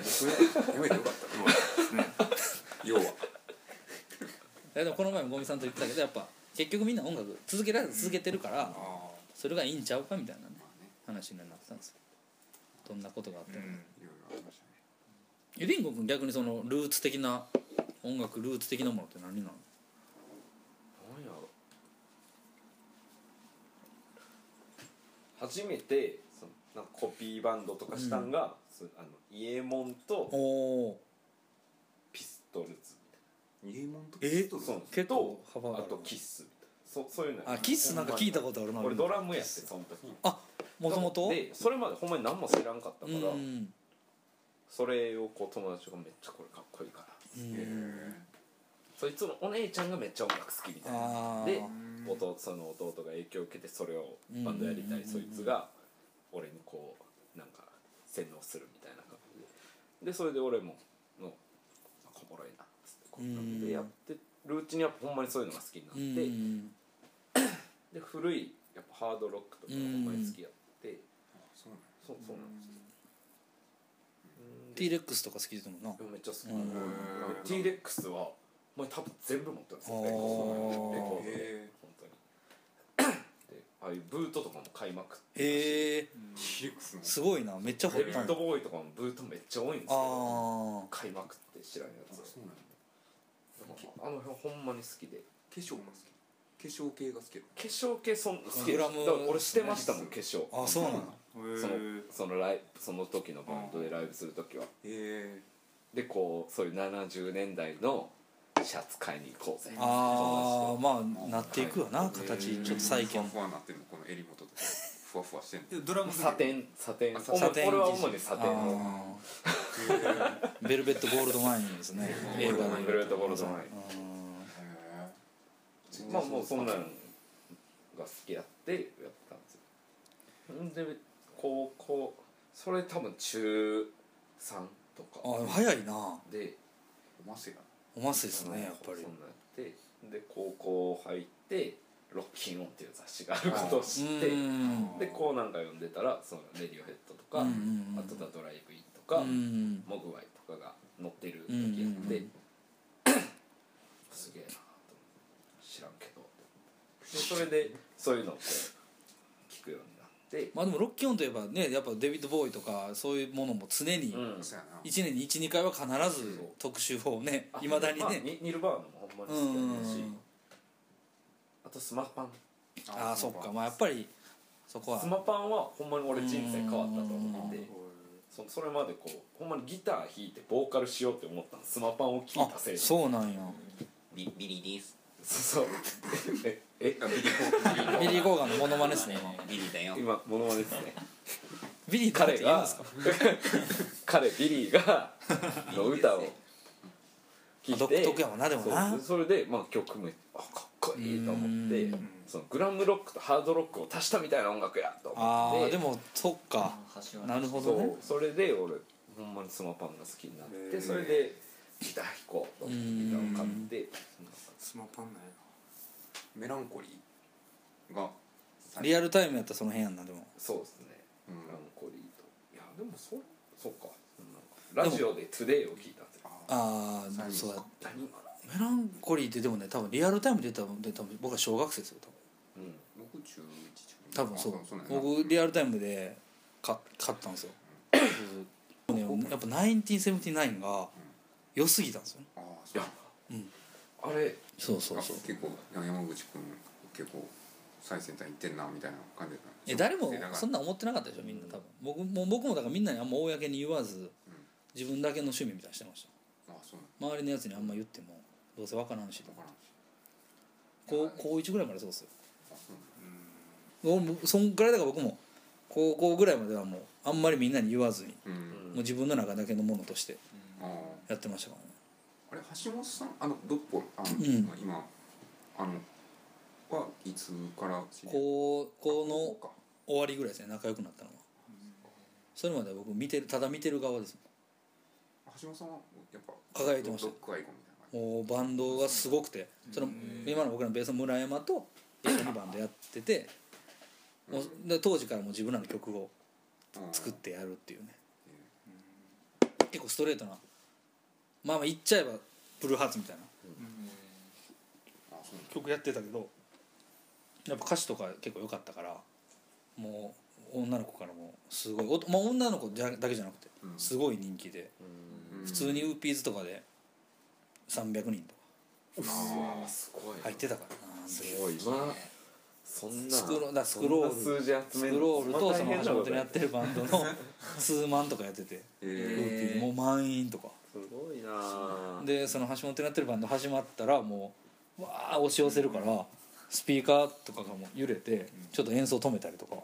外めてよかった。要は。えでもこの前もゴミさんと言ってたけどやっぱ結局みんな音楽続けられ続けてるからそれがいいんちゃうかみたいなね話になってたんですよ。どんなことがあっても、ねえりんご君逆にそのルーツ的な音楽ルーツ的なものって何なのろ初めてそのなんかコピーバンドとかしたんが、そあのイエモンとおおピストルズみイエモンとえ？ピストルズ？そう。結構幅があるあとキッスみたいな。そそういうのやあキッスなんか聞いたことあるな。俺ドラムやってその時。あもともとでそれまでほんまに何も知らんかったうから、ん。それをこう友達がめっちゃこれかっこいいからうんへそいつのお姉ちゃんがめっちゃ音楽好きみたいな。あでー弟その弟が影響を受けてそれをバンドやりたいうんそいつが俺にこうなんか洗脳するみたいな感じで。でそれで俺ものあおもろいなっつってこんなんでやってるうちにやっぱほんまにそういうのが好きになうって、ん。で古いやっぱハードロックとかがほんまに好きやって、そうそうそうなんですよ、うん T レックスとか好きだもんな。でもめっちゃ好き、うん。T レックスはお前多分全部持ってるんですよあー。レコードレコードで。へ本当に。でああいうブートとかも買いまくってへえのすごいな。めっちゃ掘デビッんやボーイとかもブートめっちゃ多いんですけどあ買いまくって知らんやつ。あそうなんだあの辺ほんまに好きで。化粧が好き。化粧系が好きや化粧系そん好きグラムだから俺してましたもん化粧。ああそうなのそのそのライその時のバンドでライブする時は。へでこうそういう70年代のシャツ買いに行こうぜ。ああまあなっていくよなえ形ちょっと最近。ふわふわなってるのこの襟元とかふわふわしてんの。ドラムサテンサテン。サテン俺は主にサテン。ベルベットゴールドワインですね。映画でベルベットゴールドワイン。まあもうそんなんが好きやってやったんですよ。んで高校それ多分中3とか。ああ早いな。でおませやおますですねやっぱり。そんなんやってで高校入って「ロッキンオン」っていう雑誌があることを知ってうん。でこうなんか読んでたらそのレディオヘッドとか、あとだドライブインとか、うんモグワイとかが載ってる時うんうんやって、うん。すげえなと知らんけどでそれでそういうのをこう聞くようになって、まあでもロッキーオンといえばねやっぱデビッド・ボーイとかそういうものも常にうん。そうやな。1年に12回は必ず特集をねいまだにまあねニニルバーナもほんまうに好きだし、んあとスマパン。ああそっか。まあやっぱりそこは。スマパンはほんまに俺人生変わったと思ってうんそそれまでこうほんまにギター弾いてボーカルしようって思ったの。スマパンを聴いあたせいで。そうなんや。ビビリですそうそう。ええあビリーコー。ビリーコービリー・コーガンのモノマネですね。ビリだよ。今モノマネですね。ビリー彼が彼ビリーがの歌を聴いて独特やもんなでもな。それで、まあ、曲もあかっこいいと思ってうん。そのグラムロックとハードロックを足したみたいな音楽やとあ思って。あでもそっか。なるほそどね。うそれで俺ほんまにスマパンが好きになっへー。てそれでギター弾こうと思ってギターを買ってスマパンなんやメランコリーがリアルタイムやったらその辺やんなでも。そうですね。うん。メランコリーと。いやでもそそうか。ラジオで「トゥデイを聞いたんですよ。ああそうや何今のメランコリーってでもね多分リアルタイムで出たで多分僕は小学生ですよ多分。うん。僕中一中二多分そう。僕リアルタイムでか買ったんですよ。ねやっぱ1979が良すぎたんですよね。ああそう。いやうん。あれそうそうそう。結構山口君結構最先端行ってんなみたいな感じえ誰もそんなん思ってなかったでしょ？みんな多分。僕も僕もだからみんなにあんま公に言わず自分だけの趣味みたいにしてましああそう周りのやつにあんま言ってもどうせ分からんし。だ分からんし。高高1ぐらいまでそうですよ。あそうなんそんくらいだから僕も高校ぐらいまではもうあんまりみんなに言わずにうん。もう自分の中だけのものとしてやってましたからねあれ橋本さんあのドッポルあの、ん。今あのはいつから高校の終わりぐらいですね。仲良くなったのは。それまでは僕見てるただ見てる側です橋本さんはやっぱ輝いてました。もうバンドがすごくて。その今の僕らのベースの村山と一緒にバンドやっててもうで当時からもう自分らの曲をじ作ってやるっていうね。結構ストレートなまあまあ言っちゃえばブルーハーツみたいな。曲やってたけど。やっぱ歌詞とか結構良かったからもう女の子からもすごいおまあ、女の子じゃだけじゃなくてうん。すごい人気でうん。普通にウーピーズとかで300人とかうわすごいな。入ってたからなすごい。今そんなスクロだスクロールスクロールとその橋本にやるってるバンドの *laughs* ツーマンとかやっててウーピーズもう満員とかすごいなでその橋本にやってるバンド始まったらもうわー押し寄せるからスピーカーとかがもう揺れてちょっと演奏止めたりとか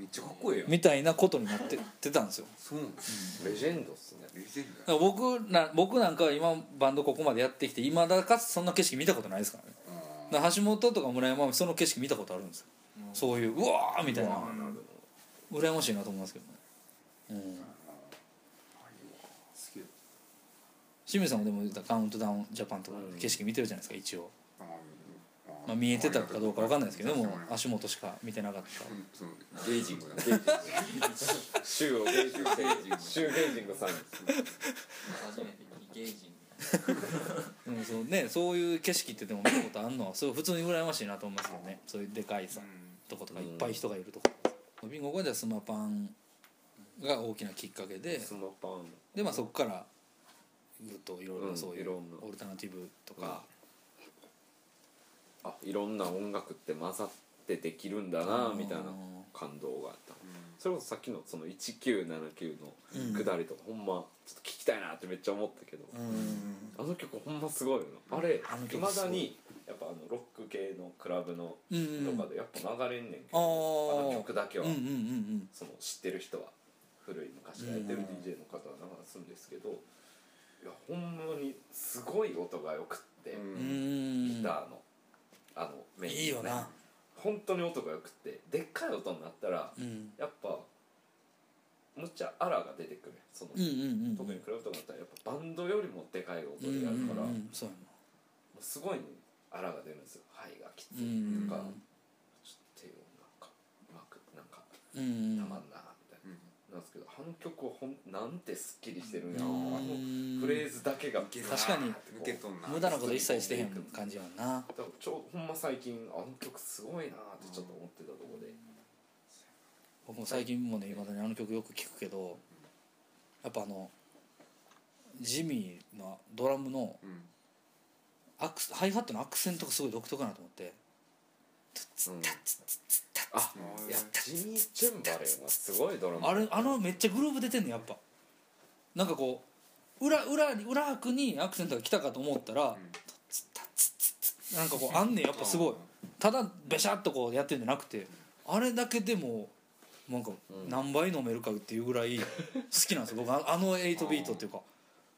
めっちゃかっこいいやん。みたいなことになってってたんですよ。そうなんですレジェンドっすね。レジェンだから僕な僕なんかは今バンドここまでやってきていまだかつそんな景色見たことないですからね。ドだから橋本とか村山はその景色見たことあるんですよ。そういううわーみたいな。羨ましいなと思いますけどね。うんすげえ清水さんもでも言ったらカウントダウンジャパンとか景色見てるじゃないですか一応、まあ、見えてたかどうかわかんないですけどでもあ足元しか見てなかった。うんそのゲージングだゲージング。ゲージング週ゲージングさん初めてゲージンうんそうね、そういう景色ってでも見た。ことあんのはすごい普通に羨ましいなと思いますけどねそういうでかいさとことかいっぱい人がいるとこビンゴはじゃあスマパンが大きなきっかけでスマパンでまあそこからぐっといろいろそういうオルタナティブとか、あいろんな音楽って混ざってできるんだなみたいな感動があった。それこそさっきのその1979の下りとか、ほんまちょっと聞きたいなってめっちゃ思ったけど、うん。あの曲ほんますごいよな。あれい。まだにやっぱあのロック系のクラブのうんうん。とかでやっぱ流れんねんけど、あー。あの曲だけは、うんうんうんその知ってる人は古い昔やってる DJ の方は流すんですけど、いやほんまにすごい音がよくって、うん。うんうんギターの。あのメインのね。いいよな。本当に音がよくってでっかい音になったらうん。やっぱむっちゃアラが出てくる。その、うんうんうん特にクラブとかだったらやっぱバンドよりもでかい音うんでやるから、もうんうん。そうやうすごいアラが出るんですよ。肺がきつなうんいとか、ちょっと手をなんかうまくなんかうんたまんなな、なんですけど反響はほんなんてすっきりしてるんやろう。ん。あのフレーズだけが確かに抜けとんな。無駄なこと一切してへん感じやんな。だからちょほんま最近あの曲すごいなってちょっと思ってたところで、僕も最近もねいまだにあの曲よく聞くけどやっぱあのジミーのドラムのうん。アクスハイハットのアクセントがすごい独特だなと思って。うんあいやジミー・チェンバレンはすごいドラマあれあのめっちゃグルーブ出てんねやっぱ。なんかこう裏裏に裏拍にアクセントが来たかと思ったら、なんかこうあんねんやっぱすごい。ただベシャッとこうやってるんじゃなくてあれだけでもなんかうん。何倍飲めるかっていうぐらい好きなんですよ。僕ああの8ビートっていうか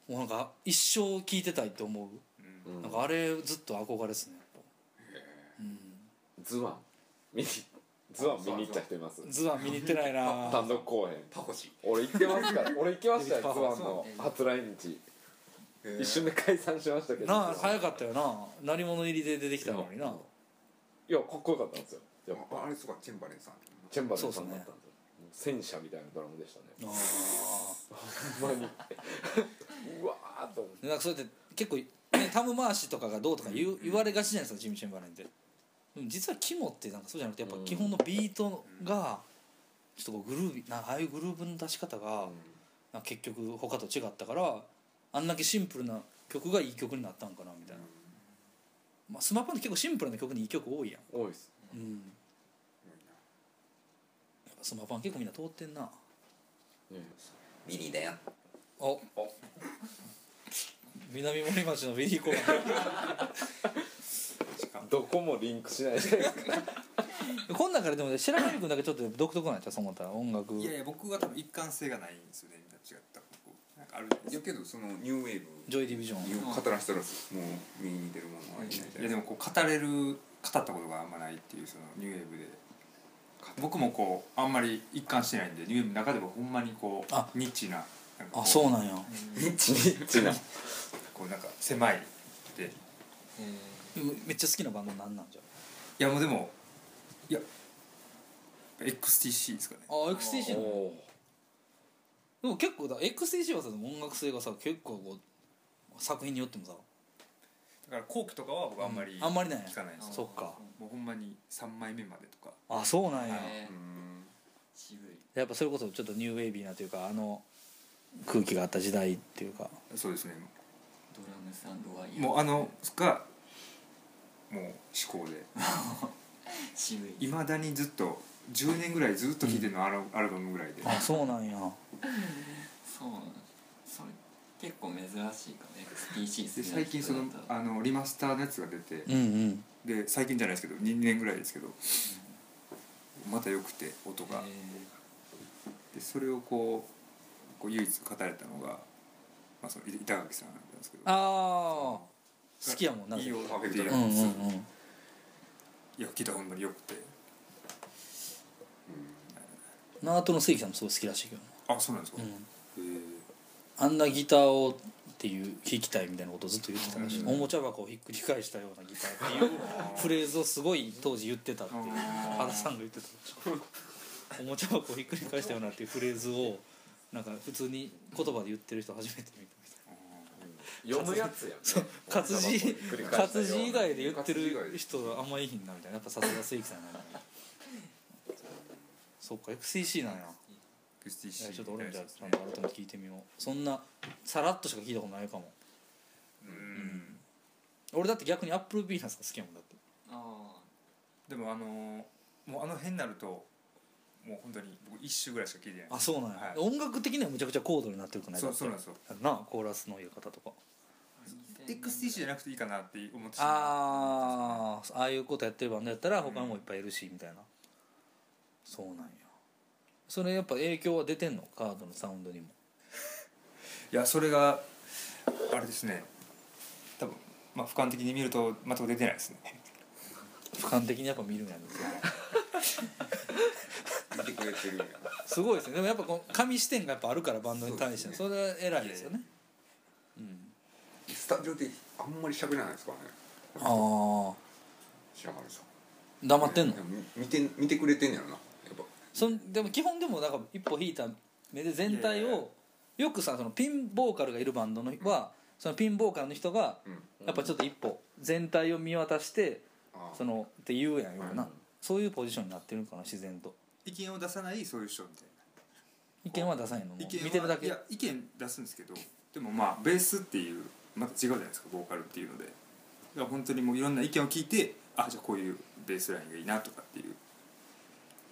もうなんか一生聴いてたいって思う。うん。なんかあれずっと憧れですねやっぱ、ズワン？見にズワン見に行った人います。うん、ズワン見に行ってないな。*laughs* 単独公演。パコシ。俺行ってますから。*laughs* 俺行きましたよズワンの初来日。一瞬で解散しましたけど。なあ早かったよな。鳴り物入りで出てきたのにな。いやかっこよかったんですよ。やっぱ。ああれすごいチェンバレンさん。チェンバレンさんだったんですよ。戦車みたいなドラムでしたね。あ *laughs* ほんまに。うわーっと思って。ーなんかそうやって結構、ね、タム回しとかがどうとか言う言われがちじゃないですかジミー・チェンバレンってでも実は肝ってなんかそうじゃなくてやっぱ基本のビートがちょっとこうグルービーなああいうグルーブの出し方がなんか結局他と違ったからあんだけシンプルな曲がいい曲になったんかなみたいな、まあ、スマパンって結構シンプルな曲にいい曲多いやん。多いっすうん。やっぱスマパン結構みんな通ってんな。ねビリーだよ。お。南森町のビリーコー *laughs* どこもリンクしないじゃないですか。こん中ででも白神君だけちょっと独特なんちゃうそう思ったら音楽。いやいや僕は多分一貫性がないんですよねみんな違った。こうなんかあるいやけどそのニューウェーブジョイディビジョンに語らせたらもう右に出るものはいないじゃな。いいやでもこう語れる語ったことがあんまないっていうそのニューウェーブで。僕もこうあんまり一貫してないんでニューウェーブの中でもほんまにこうあ。ニッチななんかこあそうなんや。ニッチニッチな。こうなんか狭いでめっちゃ好きなバンドなんなんじゃ？いやもうでもいや。XTC ですかね。あ XTC のおでも結構だ XTC はさ音楽性がさ結構こう作品によってもさ。だから後期とかは僕あんまりうん。あんまりなんや聞かないですそっか。もうほんまに3枚目までとか。あそうなんや、えーうん。渋い。やっぱそれこそちょっとニューウェービーなというかあの空気があった時代っていうか。そうですね。ドラムサンドワイヤー。もうあのがもう思考で。*laughs* 渋い。いまだにずっと10年ぐらいずっと聴いてるのアル,、アルバムぐらいで。あそうなんや。そうなんそれ結構珍しいかね。XTC で最近そのあのリマスターのやつが出てうんうん。で最近じゃないですけど2年ぐらいですけどまた良くて音が。でそれをこうこう唯一語れたのが、まあ、そのい板垣さんなんですけど。ああ好きやもんないいよパーフェクトっていううんうんうんほんまによくて。ナートの関さんもすごい好きらしいけどな。あそうなんですか、あんなギターをっていう弾きたいみたいなことをずっと言ってたらしい、うん。おもちゃ箱をひっくり返したようなギターっていうフレーズをすごい当時言ってたっていう原さんが言ってたおもちゃ箱をひっくり返したようなっていうフレーズをなんか普通に言葉で言ってる人初めて見た読むやつやん。ね活字活字以外で言ってる人あんまいいひんなみたいな。やっぱさすが正規さんやな *laughs* そっか XCC なんや。い XTC やちょっと俺もじゃあちゃんと改めて聞いてみよう。そんなさらっとしか聞いたことないかも。うん。俺だって逆にアップルビーナスが好きやもんだって。あでもあのーもうあの辺になるともう本当に僕一周ぐらいしか聞いてない。あそうなんや、はい。音楽的にはむちゃくちゃ高度になってるくないそうそうなんですよ。なあコーラスの入れ方とかあ XTC じゃなくていいかなって思ってしまうあーああいうことやってるバンドやったら他にもいっぱいいるしみたいな。そうなんやそれやっぱ影響は出てんの？カードのサウンドにも。*laughs* いやそれがあれですね。多分まあ俯瞰的に見ると全く出てないですね。俯瞰的にやっぱ見るんやね。*laughs* 見てくれてるんや。すごいですね。でもやっぱこの紙視点がやっぱあるからバンドに対してそ,、れは偉いですよね。うんスタジオであんまり喋らないですからね。ああ白神さん。黙ってんの？いや見て見てくれてんやろな。やっぱ。そんでも基本でもなんか一歩引いた目で全体をよくさそのピンボーカルがいるバンドのはそのピンボーカルの人がうん。やっぱちょっと一歩全体を見渡してそのって言うやんよくな、うん。そういうポジションになってるんかな自然と。意見を出さないそういう人みたい意見は出さないの？見てるだけ。いや意見出すんですけどでもまあベースっていうまた違うじゃないですかボーカルっていうので。だから本当にもういろんな意見を聞いてあじゃあこういうベースラインがいいなとかっていう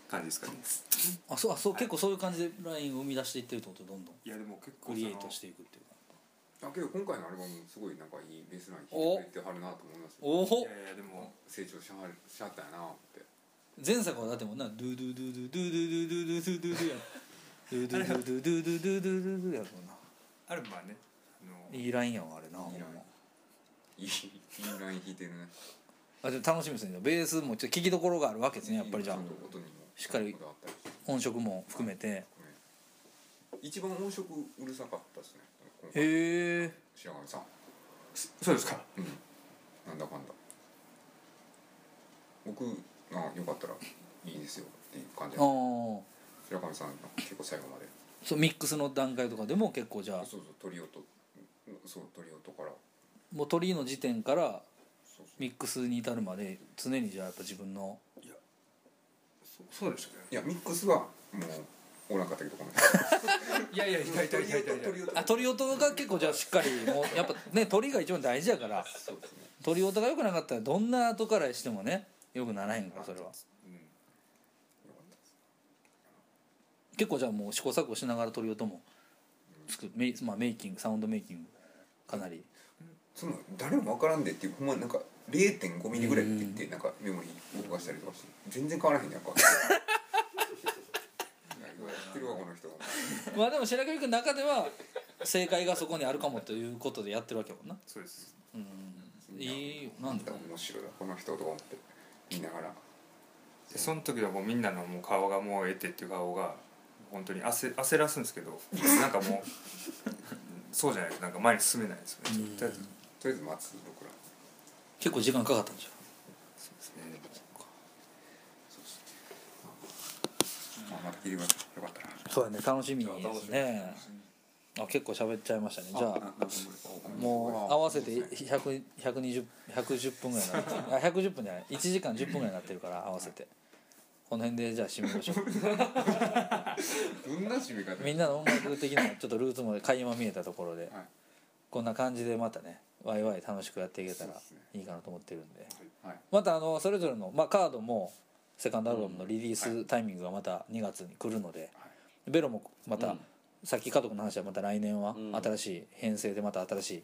感じですかね。*laughs* あそうあそう結構そういう感じでラインを生み出していってるってこと？どんどん。いやでも結構クリエイトしていくっていうか。だけど今回のアルバムすごいなんかいいベースラインお弾いてくれてはるなと思いますよ。おおいやいやでも成長しはるしはったんやなって。前作はだってもうなドゥドゥドゥドゥドゥドゥドゥドゥドゥドゥドゥや。ドゥドゥドゥドゥドゥドゥドゥドゥドゥドゥやもんなアルバムはねあのいいラインやわあれなほんまいいいいライン弾いてるね。あでも楽しみですね。ベースもちょっと聞きどころがあるわけですねやっぱりじゃあ。しっかり音色も含めて。ね一番音色うるさかったですね。へえ。白神さん。そうですか。うん。なんだかんだ。僕がよかったらいいですよっていう感じああ白神さんが結構最後まで。そうミックスの段階とかでも結構じゃあ。そうそう鳥音そう鳥音か。らもう鳥の時点からそうそう。ミックスに至るまで常にじゃあやっぱ自分のそそうでしたね。いやミックスはもうおらんかったけどごめん。*laughs* いやいやいやいやいやいやいや。鳥音あ鳥音が結構じゃあしっかりもうやっぱね鳥が一番大事やから。そうですね。鳥音が良くなかったらどんな後からしてもねよくならへんからそれは。うん。よかったです。結構じゃあもう試行錯誤しながら鳥音も作るメイ,、まあ、メイキングサウンドメイキングかなり。その誰も分からんでっていうほんまになんか0.5ミリぐらいって言ってなんかメモリー動かしたりとかして全然変わらへんねやっぱ。*laughs* まあでも白神君の中では正解がそこにあるかもということでやってるわけやもんな。そうです。うん。いいよ。なんだ。面白いわ。この人とか思って見ながら。でその時はもうみんなのもう顔がもうええってっていう顔が本当に焦焦らすんですけどなんかもうそうじゃないとなんか前に進めないですよね。うんとりあえずとりあえず待つ僕ら結構時間かかったんじゃそうですね。まあまた聞いてくださいよかったら。んそうやね。楽しみですねあ結構喋っちゃいましたね。じゃあもう合わせて100 120 110分ぐらいになってあ110分じゃない1時間10分ぐらいになってるから合わせてこの辺でじゃあ締めましょう。*laughs* どんな締め方？みんなの音楽的なちょっとルーツも垣間見えたところで、はい。こんな感じでまたねワイワイ楽しくやっていけたらいいかなと思ってるんで。はい。またあのそれぞれの、まあ、カードもセカンドアルバムのリリースタイミングがまた2月に来るので、ベロもまた、うん。さっき家族の話はまた来年はうん。新しい編成でまた新しい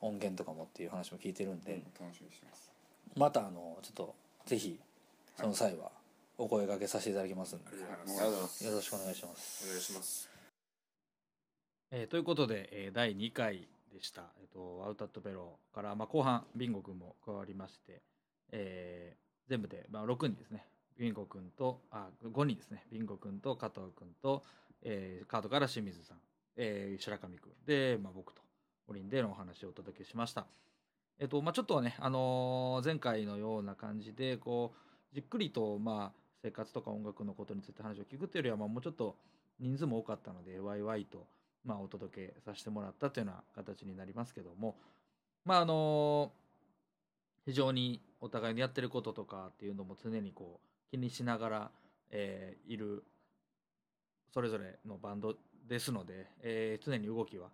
音源とかもっていう話も聞いてるんで、うん楽しみにしてます。またあのちょっとぜひその際はお声掛けさせていただきますんで、ありがとうありがとうございます。よろしくお願いします。お願いしますえーということで、えー第2回でした、えー、とアウタットベロから、まあ、後半ビンゴ君も加わりまして、えー全部で、まあ、6人ですね。ビンゴ君とあ5人ですね。ビンゴ君と加藤君と、えーカードから清水さん、えー白上君で、まあ、僕と5人でのお話をお届けしました。えっとまあ、ちょっとね、あのー前回のような感じでこうじっくりと、まあ、生活とか音楽のことについて話を聞くというよりは、まあ、もうちょっと人数も多かったのでワイワイと、まあ、お届けさせてもらったというような形になりますけどもまああの非常にお互いにやってることとかっていうのも常にこう気にしながら、えーいるそれぞれのバンドですので、えー常に動きは、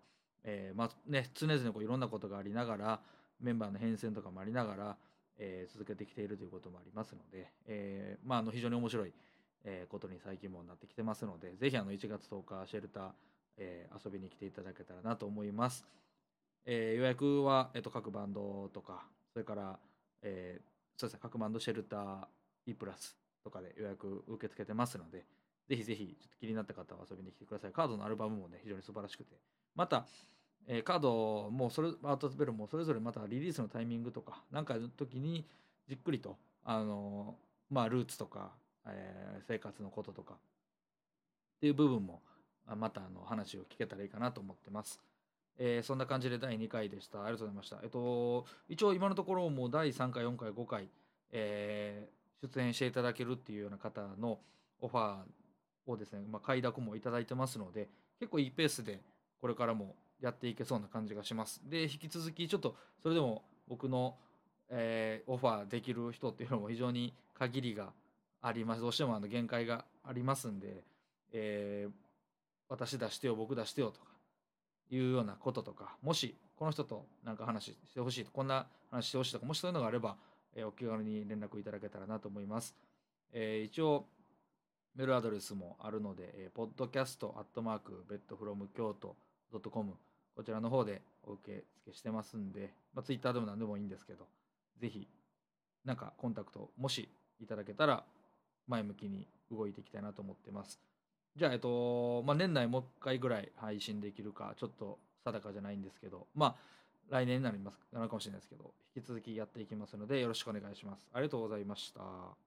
えーまあね、常々こういろんなことがありながらメンバーの変遷とかもありながら、えー続けてきているということもありますので、えーまあ、あの非常に面白い、ことに最近もなってきてますのでぜひあの1月10日シェルター、え遊びに来ていただけたらなと思います。え予約は、えっと各バンドとかそれから、えそうですね各バンドシェルター E プラスとかで予約受け付けてますのでぜひぜひちょっと気になった方は遊びに来てくださいカードのアルバムもね非常に素晴らしくてまた、えーカードもそれアートベルもそれぞれまたリリースのタイミングとかなんかの時にじっくりとあのーまあルーツとか、えー生活のこととかっていう部分もまたあの話を聞けたらいいかなと思ってます。えーそんな感じで第2回でした。ありがとうございました。えっと、一応今のところもう第3回、4回、5回、えー出演していただけるっていうような方のオファーをですね、まあ、快諾もいただいてますので、結構いいペースでこれからもやっていけそうな感じがします。で、引き続きちょっとそれでも僕の、えーオファーできる人っていうのも非常に限りがあります。どうしてもあの限界がありますんで、えー私出してよ、僕出してよとかいうようなこととか、もしこの人となんか話してほしいと、こんな話してほしいとか、もしそういうのがあれば、えーお気軽に連絡いただけたらなと思います。えー一応、メールアドレスもあるので、えー、podcast こちらの方でお受付してますんで、まあ、ツイッターでも何でもいいんですけど、ぜひ、なんかコンタクト、もしいただけたら、前向きに動いていきたいなと思ってます。じゃあ、えっと、まあ、年内もう一回ぐらい配信できるか、ちょっと定かじゃないんですけど、まあ、来年になります、なるかもしれないですけど、引き続きやっていきますので、よろしくお願いします。ありがとうございました。